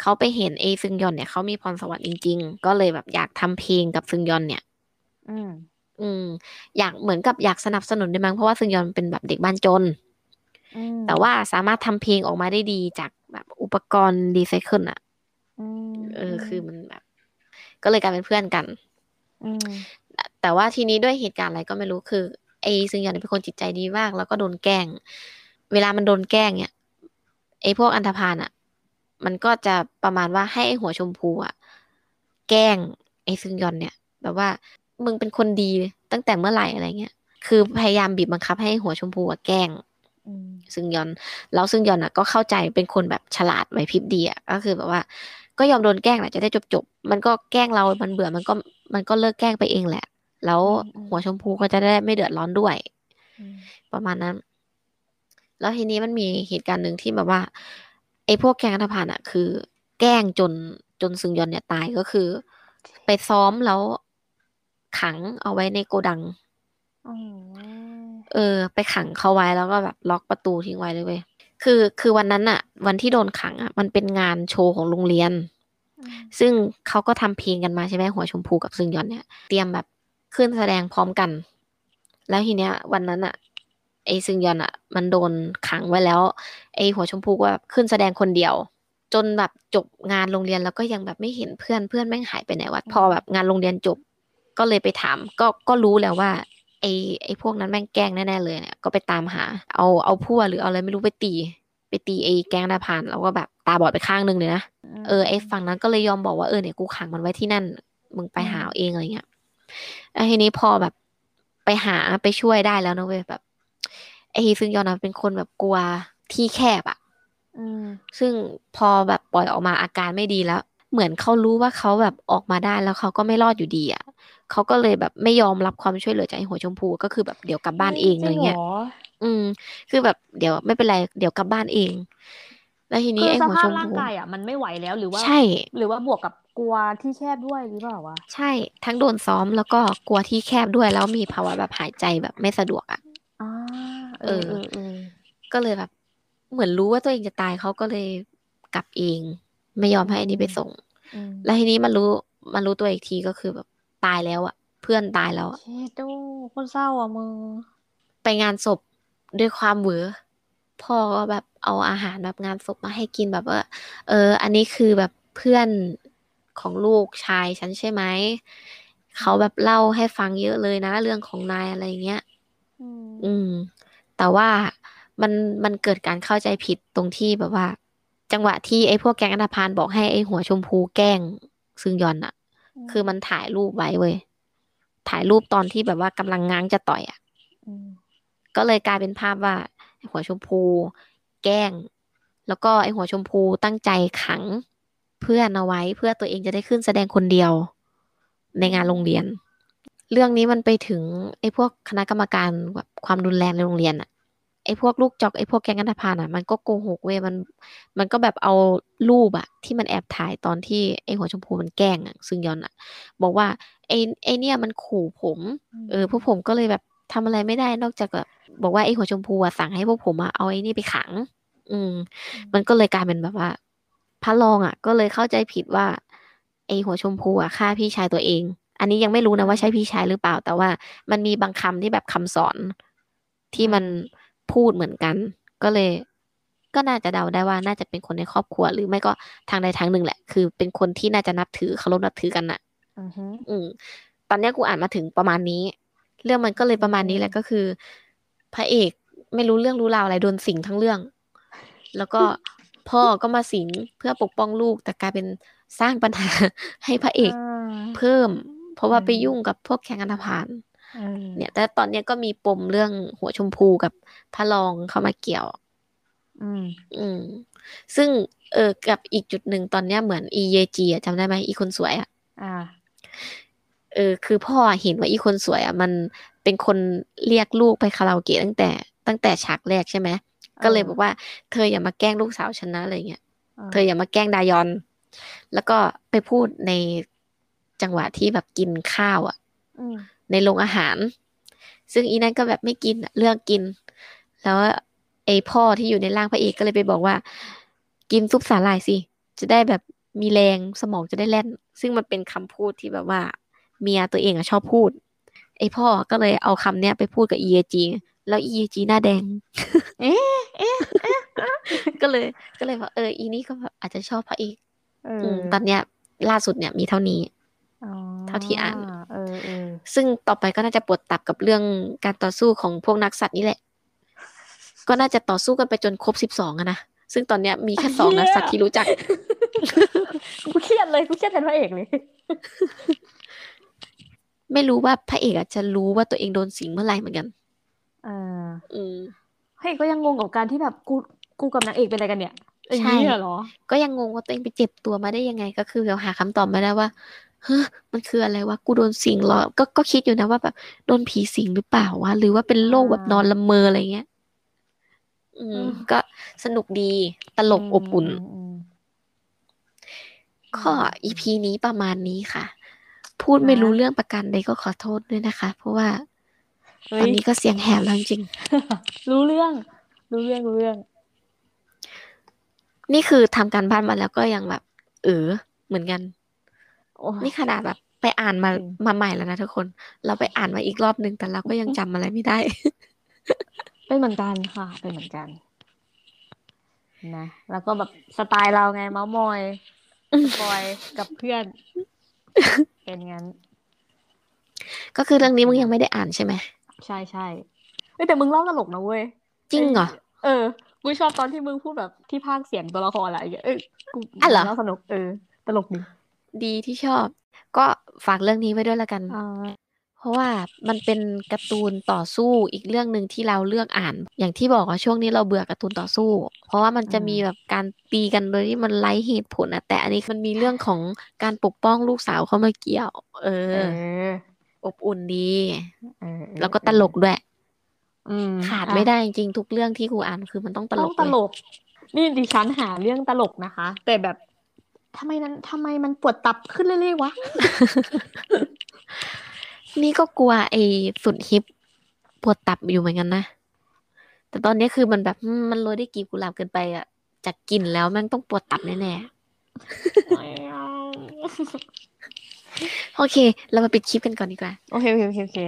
เขาไปเห็นเอซึงยอนเนี่ยเขามีพรสวรรค์จริง ๆ ก็เลยแบบอยากทำเพลงกับซึงยอนเนี่ย อืม อืม อยากเหมือนกับอยากสนับสนุนได้มั้งเพราะว่าซึงยอนเป็นแบบเด็กบ้านจนอืมแต่ว่าสามารถทำเพลงออกมาได้ดีจาก แบบอุปกรณ์รีไซเคิลอะอืมเออ คือมันแบบ ก็เลยกลายเป็นเพื่อนกันอืมแต่ว่าทีนี้ด้วยเหตุการณ์อะไรก็ไม่รู้คือ ไอ้ซึงยอนเป็นคนจิตใจดีมาก แล้วก็โดนแกล้ง เวลามันโดนแกล้งเนี่ยไอ้พวกอันธพาลอะมันก็จะประมาณว่าให้ไอ้หัวชมพูอะแกล้ง ไอ้ซึงยอนเนี่ย แบบว่ามึงเป็นคนดีตั้งแต่เมื่อไหร่อะไรเงี้ยคือพยายามบีบบังคับให้หัวชมพูอะแกล้งอืม ซึงยอนแล้วซึงยอนอะก็เข้าใจเป็นคนแบบฉลาดไหวพริบดีอะก็คือแบบว่า ก็ยอมโดนแกล้งแหละจะได้จบจบๆมันก็แกล้งเรา มันเบื่อมันก็มันก็เลิกแกล้งไปเองแหละ แล้วหัวชมพูก็จะได้ไม่เดือดร้อนด้วยอืมประมาณนั้น แล้วทีนี้มันมีเหตุการณ์หนึ่งที่แบบว่าไอ้พวกแก๊งอันธพาลอะ คือ แกล้งจนจนซึงยอนเนี่ยตายก็คือ ไปซ้อมแล้วขังเอาไว้ในโกดังอืม เออ ไปขังเขาไว้แล้วก็แบบล็อกประตูทิ้งไว้เลยเว้ยคือคือวันนั้นอะวันที่โดนขังอะมันเป็นงานโชว์ของโรงเรียน ซึ่งเขาก็ทำเพลงกันมาใช่ไหมหัวชมพูกับซึงยอนเนี่ย เตรียมแบบขึ้นแสดงพร้อมกัน แล้วทีเนี้ย วันนั้นอะไอซึงยอนอะมันโดนขังไว้แล้ว ไอหัวชมพูก็แบบขึ้นแสดงคนเดียว จนแบบจบงานโรงเรียนแล้วก็ยังแบบไม่เห็นเพื่อนเพื่อนแม่งหายไปไหนวะพอแบบงานโรงเรียนจบ ก็เลยไปถาม ก็ก็รู้แล้วว่า ไอไอพวกนั้นแม่งแกล้งแน่ๆเลยเนี่ยก็ไปตามหา เอาเอาพั่วหรือเอาอะไรไม่รู้ไปตี ไปตีไอแก๊งดาพานแล้วก็แบบตาบอดไปข้างหนึ่งเลยนะเออไอ้ฝั่งนั้นก็เลยยอมบอกว่าเออเนี่ยกูขังมันไว้ที่นั่นมึงไปหาเอาเองอะไรเงี้ยแล้วทีนี้พอแบบไปหาไปช่วยได้แล้วนะเว้ยแบบไอ้ฮีซึงยอนนะเป็นคนแบบกลัวที่แคบอะอืมซึ่งพอแบบปล่อยออกมาอาการไม่ดีแล้ว เหมือนเขารู้ว่าเขาแบบออกมาได้แล้วเขาก็ไม่รอดอยู่ดีอะ เขาก็เลยแบบไม่ยอมรับความช่วยเหลือจากไอ้หัวชมพูก็คือแบบเดี๋ยวกลับบ้านเองอะไรเงี้ยจหอืม คือแบบเดี๋ยวไม่เป็นไรเดี๋ยวกลับบ้านเอง แล้วทีนี้คือไอ้สหัวภาชพมร่างพูกายอะมันไม่ไหวแล้วหรือว่าใช่ หรือว่าบวกกับกลัวที่แคบด้วยหรือเปล่าวะใช่ ทั้งโดนซ้อมแล้วก็กลัวที่แคบด้วยแล้วมีภาวะแบบหายใจแบบไม่สะดวกอะอ่าเอเอออเออเออก็เลยแบบเหมือนรู้ว่าตัวเองจะตายเขาก็เลยกลับเอง ไม่ยอมให้อันนี้ไปส่งอืมแล้วทีนี้มันรู้มันรู้ตัวอีกทีก็คือแบบ ตายแล้วอะเพื่อนตายแล้วอะเชดโดคนเศร้าอะมึงไปงานศพด้วยความเหวอพ่อก็แบบเอาอาหารแบบงานศพมาให้กินแบบว่า เออ อันนี้คือแบบเพื่อนของลูกชายฉันใช่ไหมเขาแบบเล่าให้ฟังเยอะเลยนะ เรื่องของนายอะไรเงี้ยอืมอืมแต่ว่ามันมันเกิดการเข้าใจผิดตรงที่แบบว่า จังหวะที่ไอ้พวกแก๊งอันธพาลบอกให้ไอ้หัวชมพูแกล้งซึงยอนอะ คือมันถ่ายรูปไว้เว้ยถ่ายรูปตอนที่แบบว่ากำลังง้างจะต่อยอะมก็เลยกลายเป็นภาพว่าไอ้หัวชมพู แกล้ง แล้วก็ไอ้หัวชมพูตั้งใจขังเพื่อนเอาไว้ เพื่อตัวเองจะได้ขึ้นแสดงคนเดียว ในงานโรงเรียน เรื่องนี้มันไปถึงไอ้พวกคณะกรรมการแบบความรุนแรงในโรงเรียนอะ ไอ้พวกลูกจอกไอ้พวกแก๊งอันธพาลอะมันก็โกหกเว้ยมันมันก็แบบเอารูปอะที่มันแอบถ่ายตอนที่ไอ้หัวชมพูมันแกล้งอะซึ่งยอนอะบอกว่าไอ้ไอ้เนี่ยมันขู่ผม เออพวกผมก็เลยแบบทำอะไรไม่ได้นอกจากแบบบอกว่าไอ้หัวชมพูอะสั่งให้พวกผมอะเอาไอ้นี่ไปขัง อืม มันก็เลยกลายเป็นแบบว่าพระรองอะก็เลยเข้าใจผิดว่า ไอ้หัวชมพูอะฆ่าพี่ชายตัวเอง อันนี้ยังไม่รู้นะว่าใช่พี่ชายหรือเปล่า แต่ว่ามันมีบางคำที่แบบคำสอนที่มัน พูดเหมือนกัน ก็เลย ก็น่าจะเดาได้ว่าน่าจะเป็นคนในครอบครัว หรือไม่ก็ทางใดทางหนึ่งแหละ คือเป็นคนที่น่าจะนับถือเคารพนับถือกันน่ะอือฮึอืมตอนเนี้ยกูอ่านมาถึงประมาณนี้ เรื่องมันก็เลยประมาณนี้แหละก็คือ พระเอกไม่รู้เรื่องรู้ราวอะไรโดนสิงทั้งเรื่อง แล้วก็พ่อก็มาสิงเพื่อปกป้องลูก แต่กลายเป็นสร้างปัญหาให้พระเอกาเพิ่ม เพราะว่าอืมไปยุ่งกับพวกแข่งอันธพาล เออเนี่ย แต่ตอนเนี้ยก็มีปมเรื่องหัวชมพูกับพระรองเข้ามาเกี่ยว อืม อืม ซึ่งเออกับอีกจุดหนึ่งตอนเนี้ยเหมือนอีเยจีอะจำได้ไหมอีคนสวยอะอ่า เออ คือพ่อเห็นว่าอีคนสวยอะมันเป็นคนเรียกลูกไปคาราโอเกะตั้งแต่ ตั้งแต่ฉากแรกใช่ไหมก็เลยบอกว่าเธออย่ามาแกล้งลูกสาวฉันนะอะไรเงี้ยเธออย่ามาแกล้งดายอน แล้วก็ไปพูดในจังหวะที่แบบกินข้าวอะอืม ในโรงอาหาร ซึ่งอีนั่นก็แบบไม่กินอะเลือกกิน แล้วไอ้พ่อที่อยู่ในร่างพระเอกก็เลยไปบอกว่า กินซุปสาหร่ายสิ จะได้แบบมีแรงสมองจะได้แล่น ซึ่งมันเป็นคำพูดที่แบบว่า เมียตัวเองอะชอบพูด ไอพ่อก็เลยเอาคำเนี้ยไปพูดกับ EAG แล้ว EAG หน้าแดง เอ๊ะเอ๊ะก็เลยก็เลยว่าเอออีนี่ก็แบบอาจจะชอบพระเอกเออือมตอนเนี้ยล่าสุดเนี่ยมีเท่านี้อ๋อเท่าที่อ่านเออเออ ซึ่งต่อไปก็น่าจะปวดตับกับเรื่องการต่อสู้ของพวกนักสัตว์นี่แหละ ก็น่าจะต่อสู้กันไปจนครบสิบสองอะนะซึ่งตอนเนี้ยมีแค่สองนักสัตว์ที่รู้จักกูเครียดเลยกูเครียดแทนพระเอกเลยไม่รู้ว่าพระเอกอาจจะรู้ว่าตัวเองโดนสิงเมื่อไหร่เหมือนกันเอออืมพระเอกก็ยังงงกับการที่แบบกูกูกับนางเอกเป็นอะไรกันเนี่ยอย่างใช่นี้เหรอ ก็ยังงงว่าตัวเองไปเจ็บตัวมาได้ยังไง ก็คือเราหาคำตอบไม่ได้ว่า เฮ้ยมันคืออะไรวะกูโดนสิงเหรอก็ก็คิดอยู่นะว่าแบบโดนผีสิงหรือเปล่าวะหรือว่าเป็นโรคแบบนอนละเมออะไรเงี้ยอืม ก็สนุกดีตลกอบอุ่นมก็อีพีนี้ประมาณนี้ค่ะ พูดไม่รู้เรื่องประกันใดก็ขอโทษด้วยนะคะ เพราะว่าเฮ้ตอยนนี้ก็เสียงแหบแล้วจริง รู้เรื่อง รู้เรื่องรู้เรื่องๆนี่คือทำการบ้านมาแล้วก็ยังแบบ เออเหมือนกันโอ้ย นี่ขนาดแบบไปอ่านมาจริงมาใหม่แล้วนะทุกคน เราไปอ่านมาอีกรอบหนึ่งแต่เราก็ยังจำอะไรไม่ได้ เป็นเหมือนกันค่ะ เป็นเหมือนกัน นะ แล้วก็แบบสไตล์เราไงเม้าท์มอย spoil กับเพื่อน เป็นงั้น ก็คือเรื่องนี้มึงยังไม่ได้อ่านใช่ไหมใช่ใช่เอ้ยแต่มึงเล่าตลกนะเว้ย จริงเหรอ เออ กูชอบตอนที่มึงพูดแบบที่พากย์เสียงตัวละครอะไรอย่างเงี้ย เอ้ยกูอะเหรอเล่าสนุกเออ ตลกดี ดีที่ชอบ ก็ฝากเรื่องนี้ไว้ด้วยละกันอ่าเพราะว่ามันเป็นการ์ตูนต่อสู้อีกเรื่องหนึ่งที่เราเลือกอ่าน อย่างที่บอกว่าช่วงนี้เราเบื่อการ์ตูนต่อสู้ เพราะว่ามันจะมีแบบการตีกันโดยที่มันไร้เหตุผลนะแต่อันนี้มันมีเรื่องของการปกป้องลูกสาวเข้ามาเกี่ยว เอเออออบอุ่นดีเออเออแล้วก็ตลกด้วยอืมขาดอะไม่ได้จริงๆทุกเรื่องที่ครูอ่านคือมันต้องตลต้องกตเลยลกนี่ดิฉันหาเรื่องตลกนะคะ แต่แบบ ทำไมนั้นทำไมมันปวดตับขึ้นเรื่อยๆวะ นี่ก็กลัวไอ้สุดฮิปปวดตับอยู่เหมือนกันนะ แต่ตอนนี้คือมันแบบอืมมันโรยด้วยกลีบกุหลาบเกินไปอะจากกลิ่นแล้วแมันต้องปวดตับแน่ๆ โอเค เรามาปิดคลิปกันก่อนดีกว่า โอเคโอเคโอเคโอเค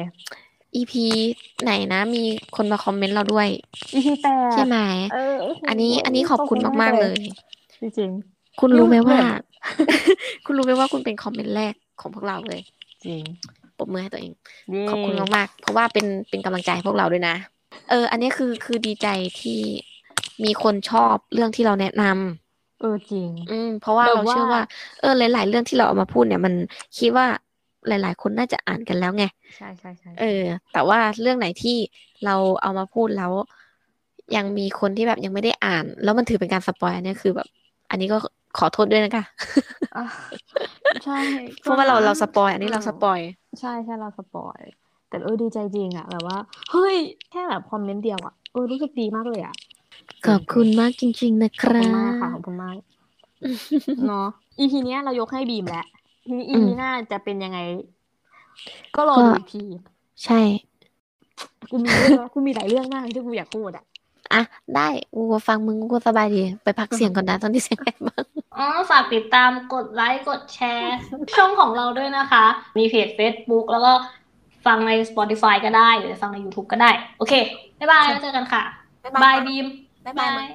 EP ไหนนะ มีคนมาคอมเมนต์เราด้วย EP แปดใช่ไหมเอออันนี้อันนี้ขอบคุณมากๆเลย จริง คุณรู้ไหมว่าเหมือนคุณรู้ไหมว่าคุณเป็นคอมเมนต์แรกของพวกเราเลยๆจริงปรบมือให้ตัวเองเย้ขอบคุณมากๆเพราะว่าเป็นเป็นกำลังใจให้พวกเราด้วยนะ เออ อันนี้คือคือดีใจที่มีคนชอบเรื่องที่เราแนะนำเออจริง อืมเพราะว่าแบบเราเชื่อว่าว่า เออ หลาย ๆ เรื่องที่เราเอามาพูดเนี่ย มันคิดว่าหลาย ๆ คนน่าจะอ่านกันแล้วไง ใช่ใช่ใช่เออ แต่ว่าเรื่องไหนที่เราเอามาพูดแล้ว ยังมีคนที่แบบยังไม่ได้อ่าน แล้วมันถือเป็นการสปอยอันเนี้ยคือแบบ อันนี้ก็ ขอโทษด้วยนะคะอะใช่เพราะว่าเราเรา spoil อันนี้เเรา spoil ใช่ใช่เรา spoil แต่เออดีใจจริงอะแบบว่า เฮ้ย แค่แบบ comment เดียวอะเออรู้สึกดีมากเลยอะขอบคุณมากจริง ๆ นะครับขอบคุณมากค่ะขอบคุณมากเนาะ EP เนี้ยเรายกให้บีมแหละทีนี้อื EP มหน้าจะเป็นยังไง ก็รอก็ดูอีกที ใช่ กูมีเรื่องกูมีหลายเรื่องมากที่กูอยากพูดอะ อะได้กูก็ฟังมึงกูก็สบายดี ไปพักเสียงก่อนนะตอนที่เสียงแหบมากอ๋อฝากติดตามกดไลค์กดแชร์ ช่องของเราด้วยนะคะ มีเพจ Facebook แล้วก็ฟังใน Spotify ก็ได้ หรือฟังใน YouTube ก็ได้ โอเค bye bye แล้วเจอกันค่ะ bye bye bye บีม bye bye bye